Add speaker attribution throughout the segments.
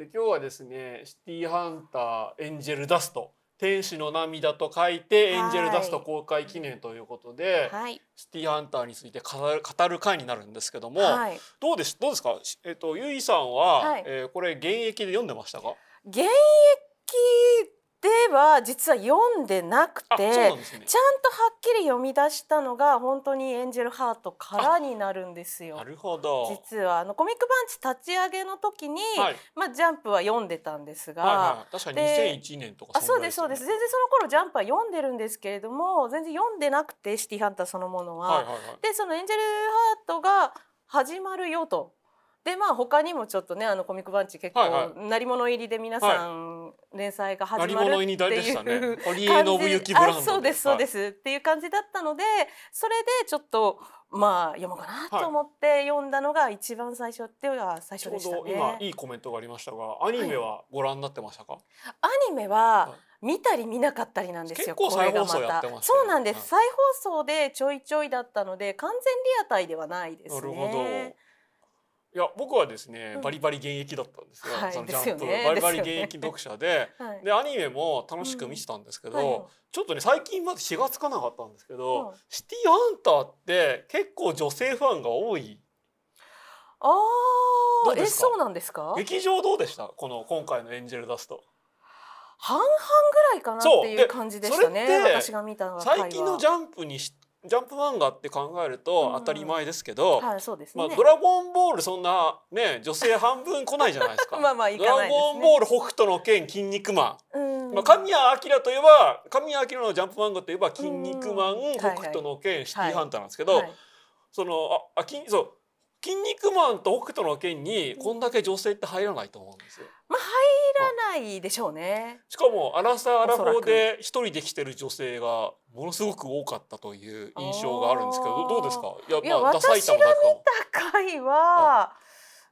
Speaker 1: で今日はですねシティハンターエンジェルダスト。天使の涙と書いてエンジェルダスト公開記念ということで、
Speaker 2: はい。
Speaker 1: シティハンターについて語る語る回になるんですけども、
Speaker 2: はい。
Speaker 1: どうですどうですか？しえっ、とゆいさんは、
Speaker 2: はい。
Speaker 1: えーこれ現役で読んでましたか？
Speaker 2: 現役では実は読んでなく
Speaker 1: あ
Speaker 2: て、
Speaker 1: ね
Speaker 2: ちゃんとはっきり読み出したのが本当にエンジェルハートからになるんですよ
Speaker 1: な。るほど
Speaker 2: 実はあのコミックバンチ立ち上げの時に、
Speaker 1: はい
Speaker 2: まあジャンプは読んでたんですが、
Speaker 1: はいはい、確かに
Speaker 2: で
Speaker 1: 2001年とか
Speaker 2: あそうですそうです全然その頃ジャンプは読んでるんですけれども全然読んでなくてシティハンターそのものは。
Speaker 1: はいはいはい
Speaker 2: でそのエンジェルハートが始まるよと。でまあ他にもちょっとねあのコミックバンチ結構、
Speaker 1: はいは
Speaker 2: 鳴り物入りで皆さん連載が始まるっていう
Speaker 1: 堀江信之ブランド
Speaker 2: あそうですそうですす、っていう感じだったのでそれでちょっとまあ読もうかなと思って読んだのが一番最初っていうのが最初でしたね。
Speaker 1: ど今いいコメントがありましたがアニメはご覧になってましたか、
Speaker 2: アニメは見たり見なかったりなんですよ。
Speaker 1: 結再放送やって
Speaker 2: また
Speaker 1: ますね
Speaker 2: そうなんです。
Speaker 1: はい
Speaker 2: 再放送でちょいちょいだったので完全リアタイではないですね。
Speaker 1: なるほどいや僕はですね、
Speaker 2: うん。
Speaker 1: バリバリ現役だったんですよ、
Speaker 2: はい。
Speaker 1: そのジャンプ、
Speaker 2: ね。
Speaker 1: バリバリ現役読者で。
Speaker 2: はい。
Speaker 1: でアニメも楽しく見てたんですけど、
Speaker 2: うん。はい
Speaker 1: ちょっとね最近まで気がつかなかったんですけど、
Speaker 2: うん
Speaker 1: シティハンターって結構女性ファンが多い。
Speaker 2: ああ、え、そうなんですか？
Speaker 1: 劇場どうでした？この今回のエンジェルダスト。
Speaker 2: 半々ぐらいかなっていう感じでしたね。私が見た。
Speaker 1: 最近のジャンプにしジャンプ漫画って考えると当たり前ですけど、
Speaker 2: はい、そうですね。
Speaker 1: まあ、ドラゴンボールそんなね女性半分来ないじゃないですか。
Speaker 2: まあまあい
Speaker 1: ドラ
Speaker 2: かないですね。
Speaker 1: ゴンボール北斗の剣筋肉マ
Speaker 2: うん。
Speaker 1: ン、まあ、神谷明といえば神谷明のジャンプ漫画といえば筋肉マン、
Speaker 2: うん。
Speaker 1: 北斗の剣、シティハンターなんですけど、
Speaker 2: はい
Speaker 1: そのああ筋そう筋肉マンと北斗の剣にこんだけ女性って入らないと思うんですよ。
Speaker 2: まあ入らないでしょうね。
Speaker 1: しかもアラサーアラフォーで一人で来てる女性がものすごく多かったという印象があるんですけどどうですか？いやまあダサいた
Speaker 2: 回は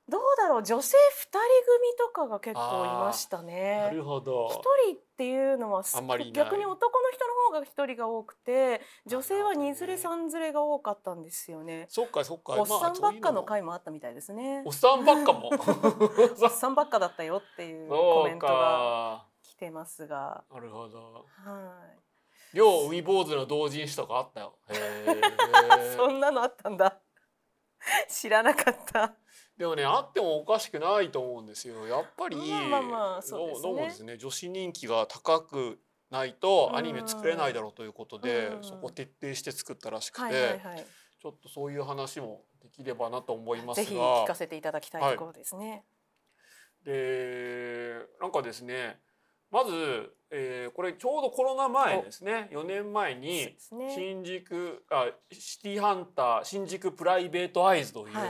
Speaker 2: どうだろう女性二人組とかが結構いました
Speaker 1: な
Speaker 2: ね。
Speaker 1: るほど。
Speaker 2: 一人っていうのは
Speaker 1: あんまり
Speaker 2: 逆に男の人の方が一人が多くて女性は二連れ三連れが多かったんですよね。
Speaker 1: そっかそっか。
Speaker 2: おっさんばっかの
Speaker 1: まあ
Speaker 2: 回もあったみたいですね。
Speaker 1: おっ。さんばっかも。
Speaker 2: おっさんばっかだったよっていうコメントが
Speaker 1: か。
Speaker 2: 来てますが、
Speaker 1: なるほど。
Speaker 2: はい。
Speaker 1: 両海坊主の同人誌とかあったよ。
Speaker 2: そんなのあったんだ。知らなかった。
Speaker 1: でもねあってもおかしくないと思うんですよやっぱり
Speaker 2: まあまあまあそうですね
Speaker 1: どうもですね女子人気が高くないと
Speaker 2: うん
Speaker 1: アニメ作れないだろうということで
Speaker 2: うん
Speaker 1: そこ徹底して作ったらしくて、
Speaker 2: はいはいはい。
Speaker 1: ちょっとそういう話もできればなと思います
Speaker 2: ぜひ聞
Speaker 1: が
Speaker 2: かせていただきたいところですね。
Speaker 1: でなんかですねまず、えーこれちょうどコロナ前ですね4年前に。新宿あシティハンター新宿プライベートアイズという、
Speaker 2: はい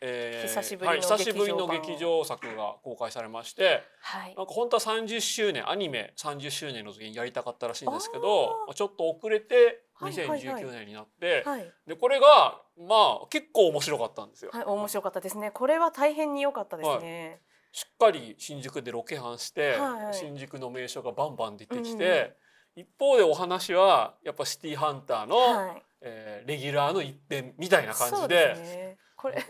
Speaker 1: えー
Speaker 2: 久しぶりの
Speaker 1: はい久しぶりの
Speaker 2: 劇場
Speaker 1: 作が公開されまして
Speaker 2: はい
Speaker 1: なんか本当は30周年アニメ30周年の時にやりたかったらしいんですけ
Speaker 2: あ
Speaker 1: どまあちょっと遅れて
Speaker 2: はいはいはい
Speaker 1: 2019年になって、
Speaker 2: はい
Speaker 1: でこれがまあ結構面白かったんですよ。
Speaker 2: はい面白かったですね。これは大変に良かったですね。
Speaker 1: しっかり新宿でロケハンして、
Speaker 2: はいはい
Speaker 1: 新宿の名所がバンバン出てきて、一方でお話はやっぱシティハンターの、
Speaker 2: はい。
Speaker 1: えーレギュラーの一編みたいな感じで。
Speaker 2: これ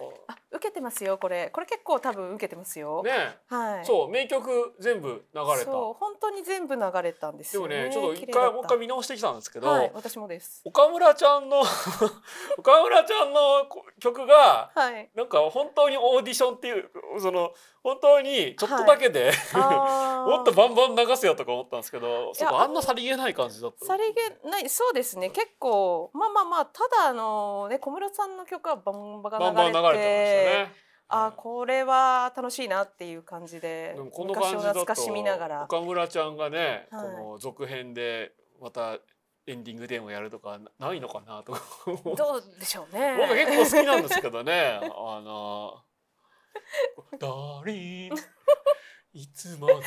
Speaker 2: 受けてますよこれこれ結構多分受けてますよ。
Speaker 1: ね、
Speaker 2: はい。
Speaker 1: そう名曲全部流れた。
Speaker 2: そう本当に全部流れたんですよね。
Speaker 1: でもねちょっと一回もう一回見直してきたんですけど、
Speaker 2: はい私もです。
Speaker 1: 岡村ちゃんの 岡村ちゃんのこ曲が
Speaker 2: はい。
Speaker 1: なんか本当にオーディションっていうその本当にちょっとだけで、
Speaker 2: あー
Speaker 1: もっとバンバン流せよとか思ったんですけど、そあんなさりげない感じだった。
Speaker 2: さりげないそうですね結構まあまあまあただあのね小室さんの曲はバンバ
Speaker 1: バンバン流れてました
Speaker 2: て
Speaker 1: ね。
Speaker 2: あこれは楽しいなっていう感じで
Speaker 1: でもこの感じだと
Speaker 2: 懐かしみながら。
Speaker 1: 岡村ちゃんがね、
Speaker 2: はい。
Speaker 1: この続編でまたエンディングテーマやるとかないのかなとか。僕
Speaker 2: どうでしょうね。
Speaker 1: 結構好きなんですけどね。あの「ダーリンいつまでも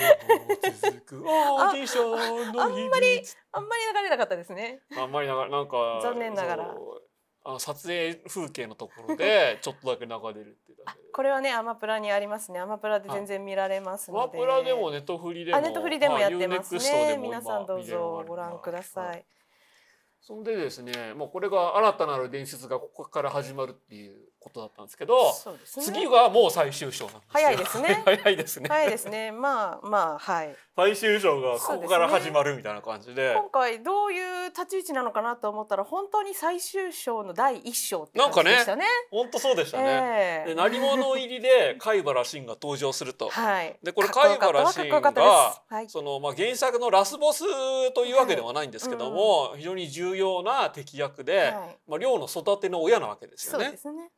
Speaker 1: 続くオーディションの秘密」
Speaker 2: あんまり流れなかったですね。
Speaker 1: あんまりながらなんか
Speaker 2: 残念ながら
Speaker 1: あの撮影風景のところで ちょっとだけ流れるっていうだけで。
Speaker 2: これはねアマプラにありますね。アマプラで全然見られますので。
Speaker 1: マプラでもネットフリでも
Speaker 2: あネットフリでもやってますね。皆さんどうぞ
Speaker 1: る
Speaker 2: ご覧ください。
Speaker 1: そんでですね、もうこれが新たなる伝説がここから始まるっていうことだったんですけど、
Speaker 2: ね。
Speaker 1: 次はもう最終章なんですよ。
Speaker 2: 早いですね
Speaker 1: 早いですね。
Speaker 2: 早いですね。まあまあはい。
Speaker 1: 最終章がここから始まるみたいな感じで。
Speaker 2: 今回どういう立ち位置なのかなと思ったら本当に最終章の第一章って感じでしたね。
Speaker 1: 本当そうでしたね。
Speaker 2: ええ
Speaker 1: で鳴り物入りで貝原慎が登場すると。
Speaker 2: はい。
Speaker 1: でこれ貝原慎
Speaker 2: かっこよかったで
Speaker 1: が
Speaker 2: すはい。
Speaker 1: そのまあ原作のラスボスというわけではないんですけども、非常に重要な敵役で、
Speaker 2: はい
Speaker 1: まあ亮の育ての親なわけですよね
Speaker 2: そうで。すね。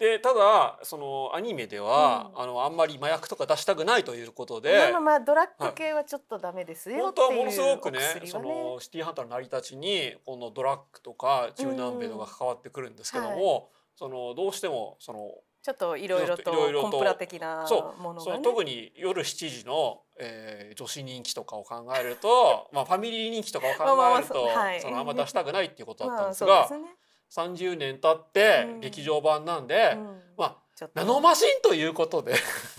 Speaker 1: でただそのアニメでは、
Speaker 2: うん。
Speaker 1: あのあんまり麻薬とか出したくないということで、
Speaker 2: まあまあまあドラッグ系はちょっとダメですよ
Speaker 1: 本
Speaker 2: っていう
Speaker 1: 当はものすごくね
Speaker 2: お薬は
Speaker 1: そのシティーハンターの成り立ちにこのドラッグとか中南米とか関わってくるんですけども、そのどうしてもその
Speaker 2: ちょっといろいろとコンプラ的な
Speaker 1: そ
Speaker 2: ものがね。
Speaker 1: 特に夜7時の、えー女子人気とかを考えると、まあ、ファミリー人気とかを考えると、
Speaker 2: まあまあまあそうはい。
Speaker 1: そのあんま出したくないっていうことだったん
Speaker 2: まあ
Speaker 1: ですが、
Speaker 2: そうですね。
Speaker 1: 30年経って
Speaker 2: うん
Speaker 1: 劇場版なんで、
Speaker 2: うん
Speaker 1: まあ
Speaker 2: ちょっと
Speaker 1: ナノマシンということで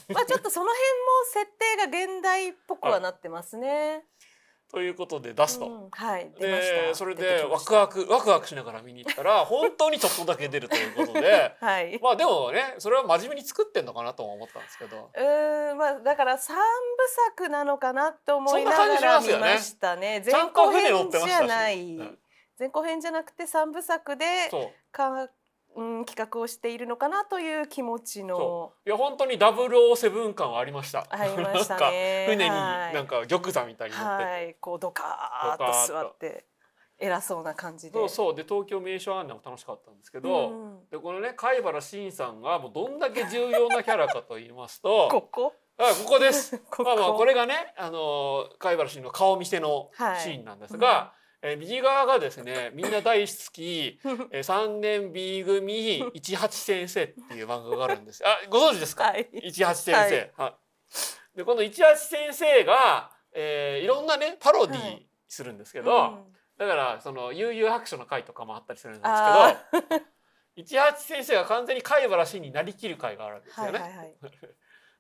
Speaker 2: まあちょっとその辺も設定が現代っぽくはなってますね。
Speaker 1: ということで出すと。
Speaker 2: うんはい。出ました
Speaker 1: でそれでワクワクワクワクしながら見に行ったら 本当にちょっとだけ出るということで
Speaker 2: はい。
Speaker 1: まあでもねそれは真面目に作ってんのかなとも思ったんですけど
Speaker 2: うーんまあだから三部作なのかなと思いながら見ましたね。
Speaker 1: ちゃ
Speaker 2: 前
Speaker 1: んと船
Speaker 2: 後編じゃない
Speaker 1: うん。
Speaker 2: 前後編じゃなくて三部作でか、うん、企画をしているのかなという気持ちの
Speaker 1: そ。いや本当に007感はありました。
Speaker 2: ありましたね。
Speaker 1: 船に
Speaker 2: はい
Speaker 1: なんか玉座みたいに乗って、
Speaker 2: はい、こうドカーッと座って偉そうな感じで。
Speaker 1: そうそうで東京名所案内も楽しかったんですけど、
Speaker 2: うん
Speaker 1: でこのね貝原慎さんがもうどんだけ重要なキャラかと言いますと
Speaker 2: ここ？
Speaker 1: あここです。
Speaker 2: ここ
Speaker 1: まあまあこれがねあの貝原慎の顔見せの
Speaker 2: はい
Speaker 1: シーンなんですが、えー右側がですね みんな大好き、えー、3年 B 組 18先生っていう漫画があるんです。あご存知ですか？
Speaker 2: はい。
Speaker 1: 18先生。はい。でこの18先生が、えーいろんなねパロディ
Speaker 2: はい
Speaker 1: するんですけど、
Speaker 2: うん
Speaker 1: だからその悠々白書の回とかもあったりするんです
Speaker 2: あ
Speaker 1: けど18 先生が完全に貝原氏になりきる回があるんですよね。
Speaker 2: はいはいはい。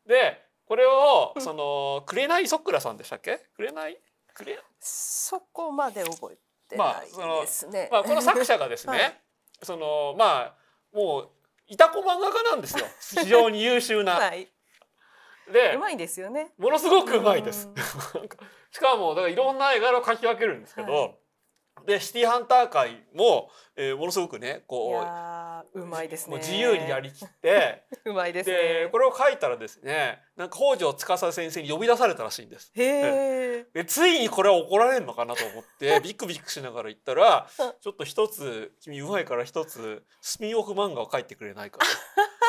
Speaker 1: でこれをその紅そっくらさんでしたっけ？紅紅
Speaker 2: そこまで覚えて
Speaker 1: ま
Speaker 2: ないですね。
Speaker 1: まあこの作者がですね、
Speaker 2: はい
Speaker 1: そのまあもういたこ漫画家なんですよ 非常に優秀な。
Speaker 2: はい。
Speaker 1: で
Speaker 2: うまいですよね。
Speaker 1: ものすごくうまいですしかもだからいろんな絵柄を描き分けるんですけど、
Speaker 2: はい
Speaker 1: でシティハンター界も、えーものすごくね
Speaker 2: い
Speaker 1: こ
Speaker 2: やーうまいですね。
Speaker 1: 自由にやりきって
Speaker 2: うまいです
Speaker 1: で
Speaker 2: ね。
Speaker 1: これを書いたらですねなんか北条司先生に呼び出されたらしいんです。
Speaker 2: へえ。
Speaker 1: でついにこれは怒られるのかなと思って ビクビクしながら言ったらちょっと一つ君うまいから一つスピンオフ漫画を書いてくれないか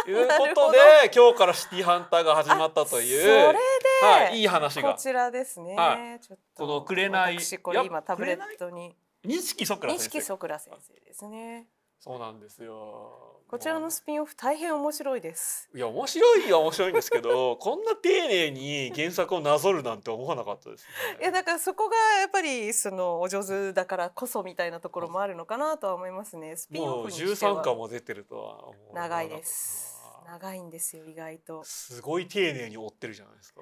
Speaker 1: と いうことで今日からシティハンターが始まったという
Speaker 2: それで、
Speaker 1: はい、いい話が
Speaker 2: こちらですね。
Speaker 1: は
Speaker 2: ちょっと
Speaker 1: この紅
Speaker 2: 私これ今タブレットに
Speaker 1: 錦そくら先
Speaker 2: 錦
Speaker 1: 生
Speaker 2: そくら先生ですね。
Speaker 1: そうなんですよ
Speaker 2: こちらのスピンオフ大変面白いです。
Speaker 1: いや面白いは面白いんですけど こんな丁寧に原作をなぞるなんて思わなかったです
Speaker 2: いや
Speaker 1: ね。
Speaker 2: だからそこがやっぱりそのお上手だからこそみたいなところもあるのかなとは思いますね。スピンオフにして
Speaker 1: 13
Speaker 2: は
Speaker 1: 巻も出てるとは
Speaker 2: 長いです。長いんですよ意外と。
Speaker 1: すごい丁寧に追ってるじゃないですか。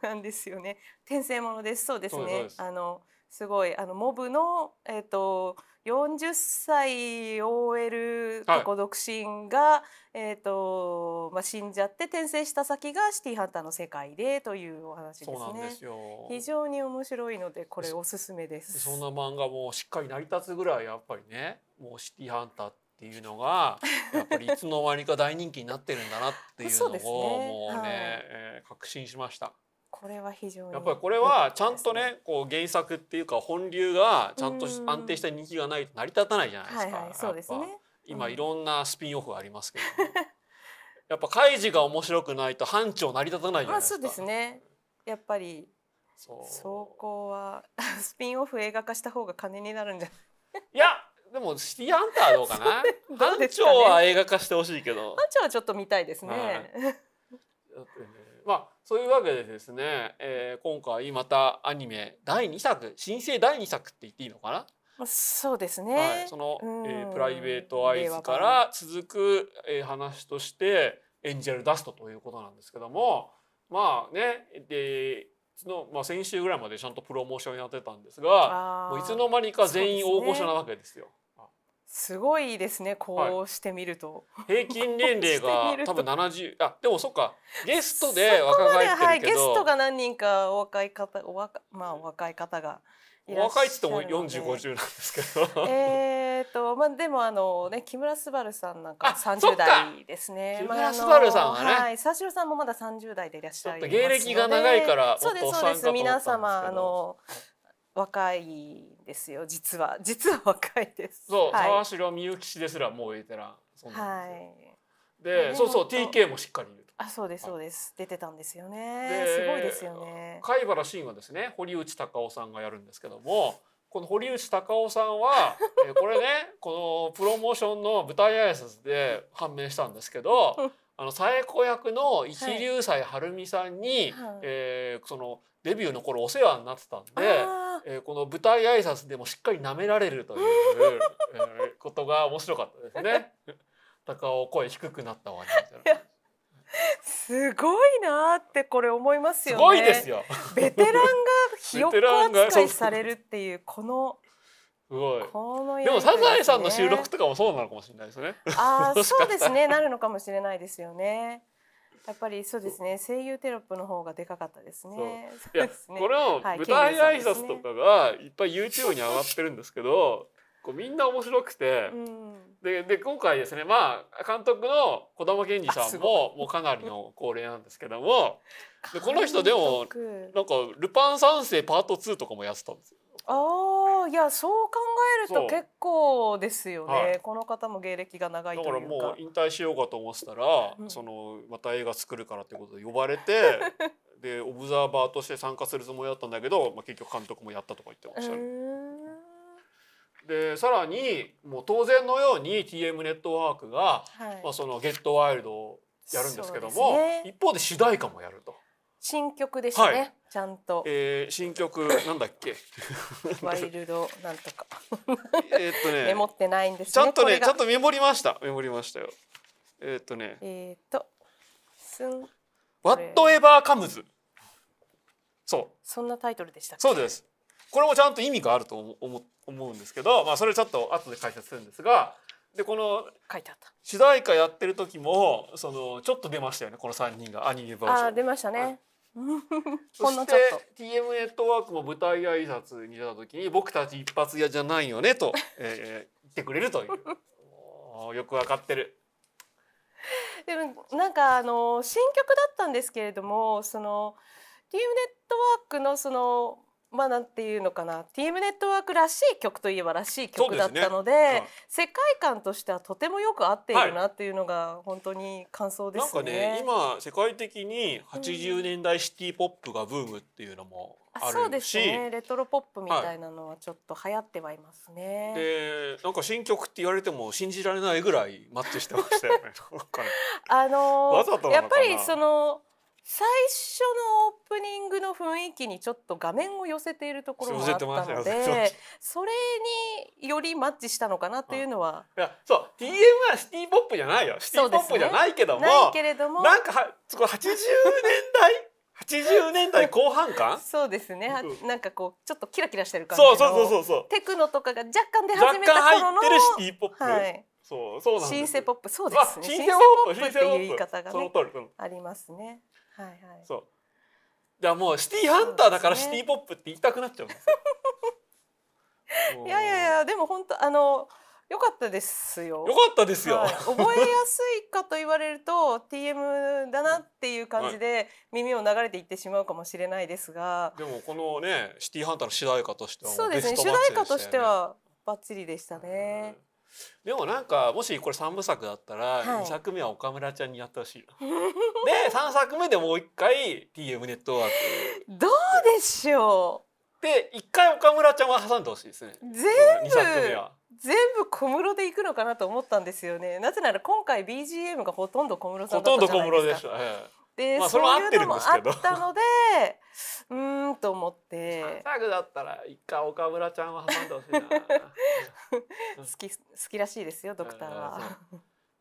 Speaker 2: なんですよね。転生ものです。そうですねあのすごいあのモブのえっ、と40歳 OL
Speaker 1: はい
Speaker 2: とこ独身が、えっ、とまあ死んじゃって転生した先がシティハンターの世界でというお話です
Speaker 1: そうなんで
Speaker 2: ね。
Speaker 1: すよ。
Speaker 2: 非常に面白いのでこれおすすめです。
Speaker 1: そんな漫画もしっかり成り立つぐらいやっぱりねもうシティハンターっていうのが やっぱりいつの間にか大人気になってるんだなっていうのをもうね、
Speaker 2: はい
Speaker 1: えー確信しました。
Speaker 2: これは非常に
Speaker 1: やっぱりこれはちゃんと
Speaker 2: 良かった
Speaker 1: ねこう原作っていうか本流がちゃんと
Speaker 2: うん
Speaker 1: 安定した人気がないと成り立たないじゃないですか。
Speaker 2: はいはいそうですね。
Speaker 1: 今
Speaker 2: うん
Speaker 1: いろんなスピンオフがありますけど、やっぱカイジが面白くないと班長成り立たないじゃないですか。
Speaker 2: まあそうですね。やっぱり
Speaker 1: そ
Speaker 2: こは スピンオフ映画化した方が金になるんじゃない？
Speaker 1: いやでもシティハンターはどうかな？班長は映画化してほしいけど。
Speaker 2: 班長はちょっと見たいですね。
Speaker 1: だってねまあそういうわけでですね、えー今回またアニメ第2作新生第2作って言っていいのかな、
Speaker 2: まあそうですね。
Speaker 1: はい、その、
Speaker 2: うん
Speaker 1: えープライベートアイズから続く、えー話としてエンジェルダストということなんですけどもまあねでの、まあ、先週ぐらいまでちゃんとプロモーションやってたんですがもういつの間にか全員大御所なわけですよ。
Speaker 2: すごいですねこうしてみると、
Speaker 1: 平均年齢が 多分70あでもそっか。ゲストで若返って
Speaker 2: はい、
Speaker 1: るけど、
Speaker 2: ゲストが何人かお若い方お若まあお若い方がいらっしゃる
Speaker 1: 若いっても
Speaker 2: ので
Speaker 1: 4050なんですけど、
Speaker 2: えーとまあでもあのね木村昴さんなんか
Speaker 1: あそっ
Speaker 2: 30
Speaker 1: か
Speaker 2: 代ですね。
Speaker 1: 木
Speaker 2: まあ
Speaker 1: 村昴さんはね。
Speaker 2: はい、三四郎さんもまだ30代でいらっしゃいますので。
Speaker 1: 芸歴が長いから
Speaker 2: そうですそうです。皆様あの若いですよ実は 実は若いです。
Speaker 1: そう、
Speaker 2: はい
Speaker 1: 沢城みゆき氏ですらもうベテランそうなん
Speaker 2: は
Speaker 1: ですよ
Speaker 2: い。
Speaker 1: で、
Speaker 2: ね
Speaker 1: そうそう TK もしっかりいると。
Speaker 2: あそうですそうです出てたんですよね。
Speaker 1: です
Speaker 2: ごいですよね。
Speaker 1: 貝原慎はですね堀内孝雄さんがやるんですけどもこの堀内孝雄さんは、えーこれねこのプロモーションの舞台挨拶で判明したんですけど あの佐江子役の一流斎晴美さんに、
Speaker 2: はい
Speaker 1: えーそのデビューの頃お世話になってたんで。
Speaker 2: あ
Speaker 1: えーこの舞台挨拶でもしっかり舐められるという、えーことが面白かったですね。高尾声低くなったわね
Speaker 2: すごいなーってこれ思います
Speaker 1: す
Speaker 2: よね。
Speaker 1: ごいですよ。
Speaker 2: ベテランがひよっこ扱いされるっていうこの
Speaker 1: すごい。
Speaker 2: このや
Speaker 1: でもサザエさんの収録とかもそうなのかもしれないですね。
Speaker 2: ああそうですねなるのかもしれないですよね。やっぱりそうですね。声優テロップの方がでかかったですね。
Speaker 1: いや、
Speaker 2: そうですね。
Speaker 1: これの
Speaker 2: はい。
Speaker 1: 舞台挨拶とかがいっぱい YouTube に上がってるんですけど、こうみんな面白くて。
Speaker 2: う、ん、
Speaker 1: でで今回ですね、まあ監督の児玉健二さんももうかなりの高齢なんですけども、でこの人でもなんかルパン三世パート2とかもやってたんですよ。
Speaker 2: ああいやそう考えると結構ですよね、
Speaker 1: はい。
Speaker 2: この方も芸歴が長いと
Speaker 1: だ
Speaker 2: いうか。
Speaker 1: からもう引退しようかと思ってたら、
Speaker 2: うん。
Speaker 1: そのまた映画作るからってことで呼ばれて でオブザーバーとして参加するつもりだったんだけど、まあ、結局監督もやったとか言って
Speaker 2: う
Speaker 1: ましたでさらにもう当然のように TM ネットワークが、
Speaker 2: はい。
Speaker 1: まあ、その「ゲットワイルド」をやるんですけども、
Speaker 2: ね。
Speaker 1: 一方で主題歌もやると。
Speaker 2: 新曲でしたね、
Speaker 1: はい。
Speaker 2: ちゃんと。
Speaker 1: えー新曲なんだっけ？
Speaker 2: ワイルドなんとか。
Speaker 1: えーっとね。
Speaker 2: メモってないんですね
Speaker 1: ちゃんとねちゃんとメモりました。メモりましたよ。えーっとね。
Speaker 2: えっ、とすん「
Speaker 1: Whatever Comes」そう。
Speaker 2: そんなタイトルでした
Speaker 1: そうです。これもちゃんと意味があると思思思うんですけど、まあそれちょっと後で解説するんですが、でこの
Speaker 2: 書いてあった。
Speaker 1: 主題歌やってる時もそのちょっと出ましたよねこの三人がアニメバージョン。
Speaker 2: あー出ましたね、
Speaker 1: そし
Speaker 2: て
Speaker 1: TM ネットワークも舞台挨拶に出た時に僕たち一発屋じゃないよねと、えー言ってくれるという。よくわかってる。
Speaker 2: でもなんかあの新曲だったんですけれどもその TM ネットワークのそのまあなんていうのかな。TM ネットワークらしい曲といえばらしい曲だったので
Speaker 1: はい。
Speaker 2: 世界観としてはとてもよく合っているなっていうのが本当に感想ですね。
Speaker 1: なんかね今世界的に80年代シティポップがブームっていうのもあ
Speaker 2: あそうです
Speaker 1: るし、
Speaker 2: ねレトロポップみたいなのはちょっと流行ってはいますね。
Speaker 1: でなんか新曲って言われても信じられないぐらいマッチしてましたよね。
Speaker 2: あのーやっぱりその最初のオープニングの雰囲気にちょっと画面を寄せているところもあったので
Speaker 1: し
Speaker 2: それによりマッチしたのかなというのは、
Speaker 1: いやそう。TM はシティポップじゃないよ。シティポップじゃないけども、
Speaker 2: ないけれども
Speaker 1: なんかはこれ80年代？80年代後半感
Speaker 2: そうですね、は
Speaker 1: うん。
Speaker 2: なんかこうちょっとキラキラしてる感じの。
Speaker 1: そうそうそうそう
Speaker 2: テクノとかが若干出
Speaker 1: 若
Speaker 2: 始めた
Speaker 1: 干
Speaker 2: 頃の
Speaker 1: 入ってるシティポップ、
Speaker 2: はい、
Speaker 1: そうそうなんです
Speaker 2: シンセポップ。そうで
Speaker 1: あ
Speaker 2: すね。
Speaker 1: シンセポップ
Speaker 2: っていう言い方がね
Speaker 1: 通りうん。
Speaker 2: ありますね。はいはい。
Speaker 1: そう。じゃあもうシティハンターだからシティポップって言いたくなっちゃうんですよ。
Speaker 2: いやいやいやでも本当あの良かったですよ。
Speaker 1: よかったですよ、
Speaker 2: はい、覚えやすいかと言われると TM だなっていう感じで耳を流れていってしまうかもしれないですが、
Speaker 1: でもこのねシティハンターの主題歌としてはも
Speaker 2: そうですね。主題歌としてはバッチリでしたね。
Speaker 1: でもなんかもしこれ三部作だったら
Speaker 2: はい。
Speaker 1: 2作目は岡村ちゃんにやってほしいな、で3作目でもう一回 TM ネットワーク。
Speaker 2: どうでしょ
Speaker 1: で一回岡村ちゃんは挟んでほしいですね。
Speaker 2: う。全
Speaker 1: 2作目
Speaker 2: 部
Speaker 1: は。
Speaker 2: 全部小室で行くのかなと思ったんですよね。なぜなら今回 BGM がほとんど小室さんだ
Speaker 1: ほとんど
Speaker 2: ったじゃないですか。
Speaker 1: 小室でした、え
Speaker 2: で、
Speaker 1: まあそれも合ってるん
Speaker 2: いうのも
Speaker 1: ですけど。
Speaker 2: あったので、うーんと思っ
Speaker 1: え
Speaker 2: て
Speaker 1: 3作だったら一回岡村ちゃんは挟んでほしいな。
Speaker 2: 好き好きらしいですよドクターは。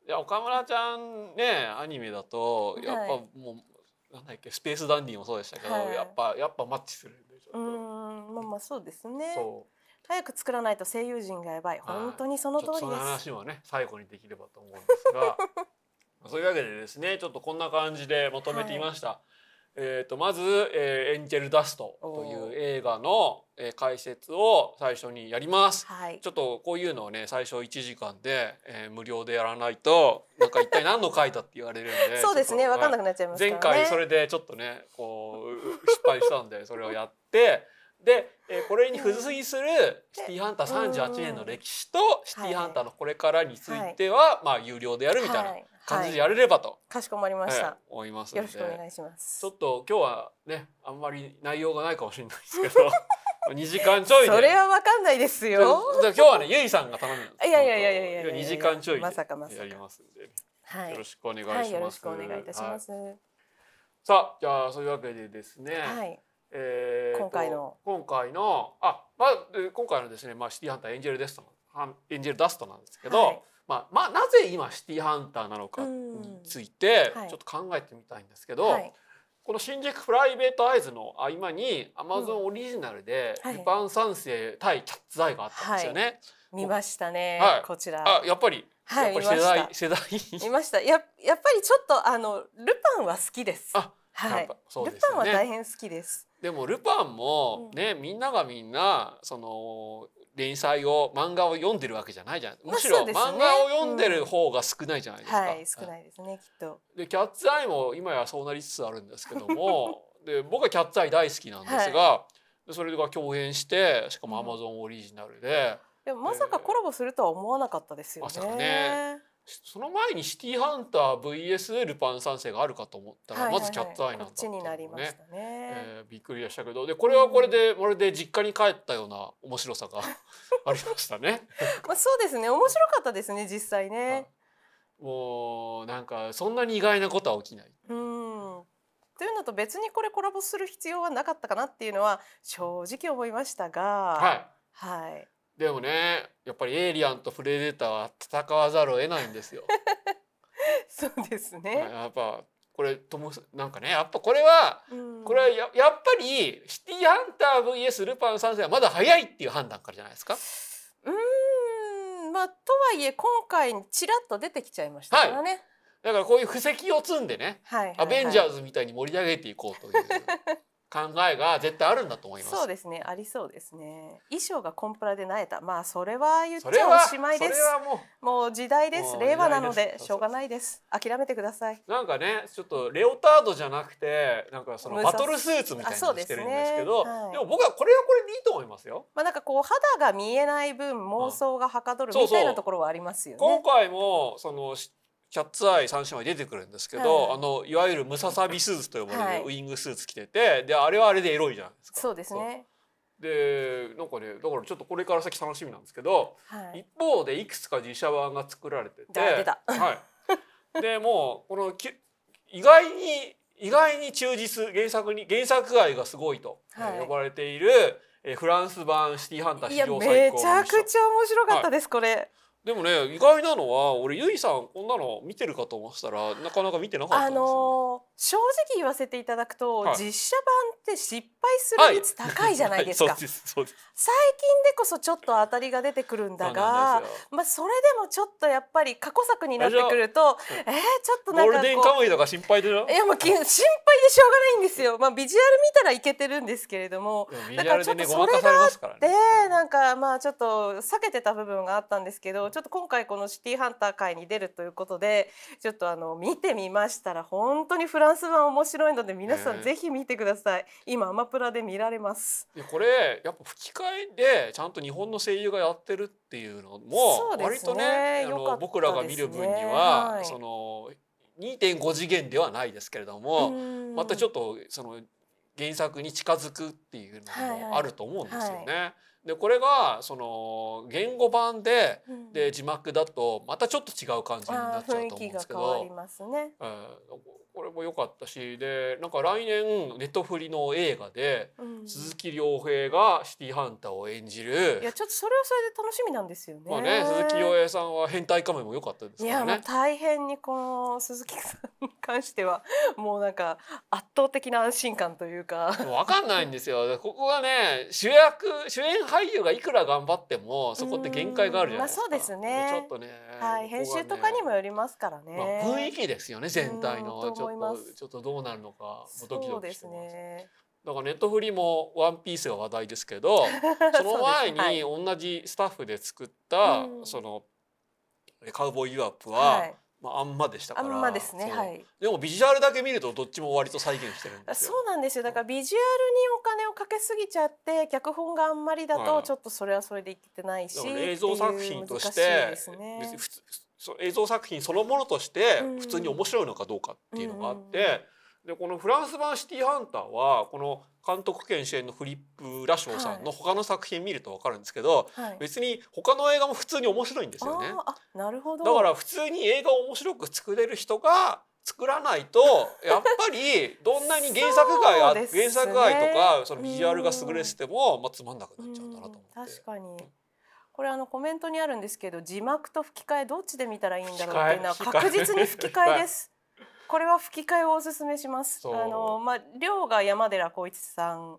Speaker 1: いや岡村ちゃんねアニメだとやっぱ
Speaker 2: はい
Speaker 1: もう、なんだっけスペースダンディもそうでしたけど、
Speaker 2: はい。
Speaker 1: やっぱやっぱマッチするんでちょっと、
Speaker 2: うーんまあまあそうですね。
Speaker 1: そう。
Speaker 2: 早く作らないと声優陣がやばい。本当にその通りです。
Speaker 1: 話はね最後にできればと思うんですが そういうわけでですねちょっとこんな感じでまとめてみました。えー、とまず、えーエンジェルダスト」という映画の、えー解説を最初にやります。
Speaker 2: はい。
Speaker 1: ちょっとこういうのをね最初1時間で、えー無料でやらないとなんか一体何の回だって言われるんで
Speaker 2: そうですね。分かんなくなっちゃいますから
Speaker 1: 前
Speaker 2: ね
Speaker 1: 回それでちょっとねこう失敗したんでそれをやってで、えーこれに付随するシティーハンター38年の歴史とシティーハンターのこれからについては、まあ有料でやるみたいな
Speaker 2: はい。
Speaker 1: 感じでやれればと、
Speaker 2: かしこまりまし
Speaker 1: え
Speaker 2: た
Speaker 1: ー思います
Speaker 2: よ
Speaker 1: ので
Speaker 2: ろしくお願いします。
Speaker 1: ちょっと今日はねあんまり内容がないかもしれないですけど 2時間ちょいで。
Speaker 2: それは分かんないですよ。
Speaker 1: じゃあ今日はねゆいさんが頼みなんです
Speaker 2: いやいやいやいやいやいや
Speaker 1: 2時間ちょいで
Speaker 2: まさかまさか。
Speaker 1: やりますんで、
Speaker 2: はい。
Speaker 1: よろしくお願いします、
Speaker 2: はいよろしくお願いいたします。
Speaker 1: はい。さあじゃあそういうわけでですね、
Speaker 2: はい
Speaker 1: えーと
Speaker 2: 今回の。
Speaker 1: 今回のあまあで今回のですねまあシティハンターエンジェルデストエンジェルダストなんですけど、
Speaker 2: はい。
Speaker 1: まあまあなぜ今シティハンターなのかについてちょっと考えてみたいんですけど、
Speaker 2: はい。
Speaker 1: この新宿プライベートアイズの合間にアマゾンオリジナルで
Speaker 2: はい。
Speaker 1: ルパン三世対キャッツアイがあったんですよね。
Speaker 2: 見ましたね、
Speaker 1: はい。
Speaker 2: こちら。
Speaker 1: あやっぱり、
Speaker 2: はい
Speaker 1: やっぱり世代
Speaker 2: 見
Speaker 1: 世代。
Speaker 2: 見ました。ややっぱりちょっとあのルパンは好きです。
Speaker 1: あ
Speaker 2: はい。
Speaker 1: やっぱそう
Speaker 2: ル
Speaker 1: ですよね。
Speaker 2: パンは大変好きです。
Speaker 1: でもルパンも
Speaker 2: うん。
Speaker 1: ね、みんながみんなその連載を漫画を読んでるわけじゃないじゃない
Speaker 2: まあ
Speaker 1: むしろ漫画を読んでる方が少ないじゃないですか。
Speaker 2: はい少ないですねきっと。
Speaker 1: でキャッツアイも今やそうなりつつあるんですけども で僕はキャッツアイ大好きなんですが、でそれが共演してしかもアマゾンオリジナルで、
Speaker 2: でもまさかコラボするとは思わなかったですよね。
Speaker 1: まさかねその前にシティハンター VS ルパン三世があるかと思ったら、
Speaker 2: はいはいはい。
Speaker 1: まずキャッツアイなんだ
Speaker 2: こっちになりましたね、
Speaker 1: えーびっくりでしたけどでこれはこれでまるで実家に帰ったような面白さが ありましたね。
Speaker 2: まあそうですね。面白かったですね実際ね、
Speaker 1: もうなんかそんなに意外なことは起きない。
Speaker 2: うん。というのと別にこれコラボする必要はなかったかなっていうのは正直思いましたが。
Speaker 1: はい。
Speaker 2: はい
Speaker 1: でもねやっぱりエイリアンとプレデターは戦わざるを得ないんですよ。
Speaker 2: そうです
Speaker 1: はい
Speaker 2: ね、
Speaker 1: やっぱこれともなんかねやっぱこれは
Speaker 2: うん。
Speaker 1: これはややっぱりシティハンター VS ルパン三世はまだ早いっていう判断からじゃないですか？
Speaker 2: うーんまあとはいえ今回ちらっと出てきちゃいましたからね、
Speaker 1: だからこういう布石を積んでね、
Speaker 2: はいはいはい。
Speaker 1: アベンジャーズみたいに盛り上げていこうという 考えが絶対あるんだと思います。
Speaker 2: そうですね。ありそうですね。衣装がコンプラでなえた。まあそれは言っちゃおしまいです。
Speaker 1: それはも
Speaker 2: もう時代です。
Speaker 1: もう
Speaker 2: 令和なの
Speaker 1: で
Speaker 2: しょうがないです。諦めてください。う
Speaker 1: なんかねちょっとレオタードじゃなくてなんかそのバトルスーツみたいにしてるんですけどで,、
Speaker 2: はい。
Speaker 1: も僕はこれはこれでいいと思いますよ。
Speaker 2: まあなんかこう肌が見えない分妄想がはかどる
Speaker 1: そうそう。
Speaker 2: みたいなところはありますよ
Speaker 1: 今
Speaker 2: ね。
Speaker 1: 回もそのしキャッツアイ三姉妹出てくるんですけど、
Speaker 2: はい
Speaker 1: あのいわゆるムササビスーツと呼ば
Speaker 2: はい
Speaker 1: れるウイングスーツ着てて、であれはあれでエロいじゃないですか。
Speaker 2: そうですね。
Speaker 1: でなんかねだからちょっとこれから先楽しみなんですけど、
Speaker 2: はい。
Speaker 1: 一方でいくつか自社版が作られてて、はい。でもうこのき意外に意外に忠実原作に原作愛がすごいと、
Speaker 2: はい
Speaker 1: えー呼ばれている、えーフランス版シティハンター史上最
Speaker 2: め
Speaker 1: 高
Speaker 2: ちゃくちゃ面白かったです、これ。
Speaker 1: でもね意外なのは俺ゆいさんこんなの見てるかと思ったらなかなか見てなかったんですよ、ね。
Speaker 2: の正直言わせていただくと、
Speaker 1: はい
Speaker 2: 実写版って失敗する率高いじゃないですか。
Speaker 1: はいそうです。
Speaker 2: 最近でこそちょっと当たりが出てくるんだがまあそれでもちょっとやっぱり過去作になってくるとえー、ちょっとなんか
Speaker 1: ゴールデンカ
Speaker 2: こ
Speaker 1: ムイとか心配でしょ？
Speaker 2: ういやもうき心配でしょうがないんですよ。まあビジュアル見たらいけてるんですけれどもだからちょっと
Speaker 1: ュアルでねごまかされますからね。
Speaker 2: でなんかまあちょっと避けてた部分があったんですけどちょっと今回このシティハンター界に出るということでちょっとあの見てみましたら本当にフランス版面白いので皆さん
Speaker 1: ね
Speaker 2: ぜひ見てください。今アマプラで見られます。
Speaker 1: でこれやっぱ吹き替えでちゃんと日本の声優がやってるっていうの
Speaker 2: そ
Speaker 1: も割とね
Speaker 2: ね
Speaker 1: の僕らが見る分には、
Speaker 2: はい。
Speaker 1: その2.5次元ではないですけれども、またちょ
Speaker 2: っ
Speaker 1: っとその原作に近づくっていうのもあると思うんですよね。でこれがその言語版で
Speaker 2: と
Speaker 1: で字幕だとまたちょっと違う感じにな
Speaker 2: あ
Speaker 1: っちゃうと思うんですけどこれも良かったしでなんか来年ネットフリの映画で
Speaker 2: うん
Speaker 1: 鈴木亮平がシティハンターを演じる
Speaker 2: いやちょっとそれはそれで楽しみなんですよね。
Speaker 1: まあね鈴木亮平さんは変態仮面も良かったです
Speaker 2: いやもう
Speaker 1: からね。
Speaker 2: 大変にこの鈴木さんに関してはもうなんか圧倒的な安心感というか。
Speaker 1: もう分かんないんですよ。でここがね主役主演俳俳優がいくら頑張ってもそこって限界があるじゃないですか。
Speaker 2: うんまあそうですね
Speaker 1: ちょっとね、
Speaker 2: はい、編集とかにもよりますから
Speaker 1: まあ、
Speaker 2: ね。
Speaker 1: 雰囲気ですよね全体の
Speaker 2: うん
Speaker 1: ちょっ
Speaker 2: と
Speaker 1: ちょっとどうなるのかドキ
Speaker 2: そうです
Speaker 1: ドキしてます。
Speaker 2: ね。
Speaker 1: だからネットフリもワンピースが話題ですけど その前
Speaker 2: はい
Speaker 1: に同じスタッフで作った
Speaker 2: うん
Speaker 1: そのカウボーイユアップは、
Speaker 2: はい、
Speaker 1: まああんまでした
Speaker 2: あ
Speaker 1: から。
Speaker 2: んまですね。はい。
Speaker 1: でもビジュアルだけ見るとどっちも割と再現してるんですよ。
Speaker 2: そうなんですよ。だからビジュアルにお金をかけすぎちゃって、脚本があんまりだ
Speaker 1: はい
Speaker 2: とちょっとそれはそれでいけてないし、
Speaker 1: だから映像作品とし
Speaker 2: ってね
Speaker 1: 別に普通映像作品そのものとして
Speaker 2: うん
Speaker 1: 普通に面白いのかどうかっていうのがあって、
Speaker 2: うん
Speaker 1: でこのフランス版「シティーハンター」はこの監督兼主演のフリップ・ラショーさんの他の作品見ると分かるんですけど、
Speaker 2: はい。
Speaker 1: 別に他の映画も普通に面白いんですよね。
Speaker 2: なるほど。
Speaker 1: だから普通に映画を面白く作れる人が作らないと やっぱりどんなに原作外あ、
Speaker 2: そうですね
Speaker 1: 原作外とかそのビジュアルが優れてても、まあ、つまんなくなっちゃうんだなと思って。
Speaker 2: うん確かに。これあのコメントにあるんですけど字幕と吹き替えどっちで見たらいいんだろうっていうのは確実に吹き替えです。これは吹き替えをおすすめします。あのまあ亮が山寺宏一さん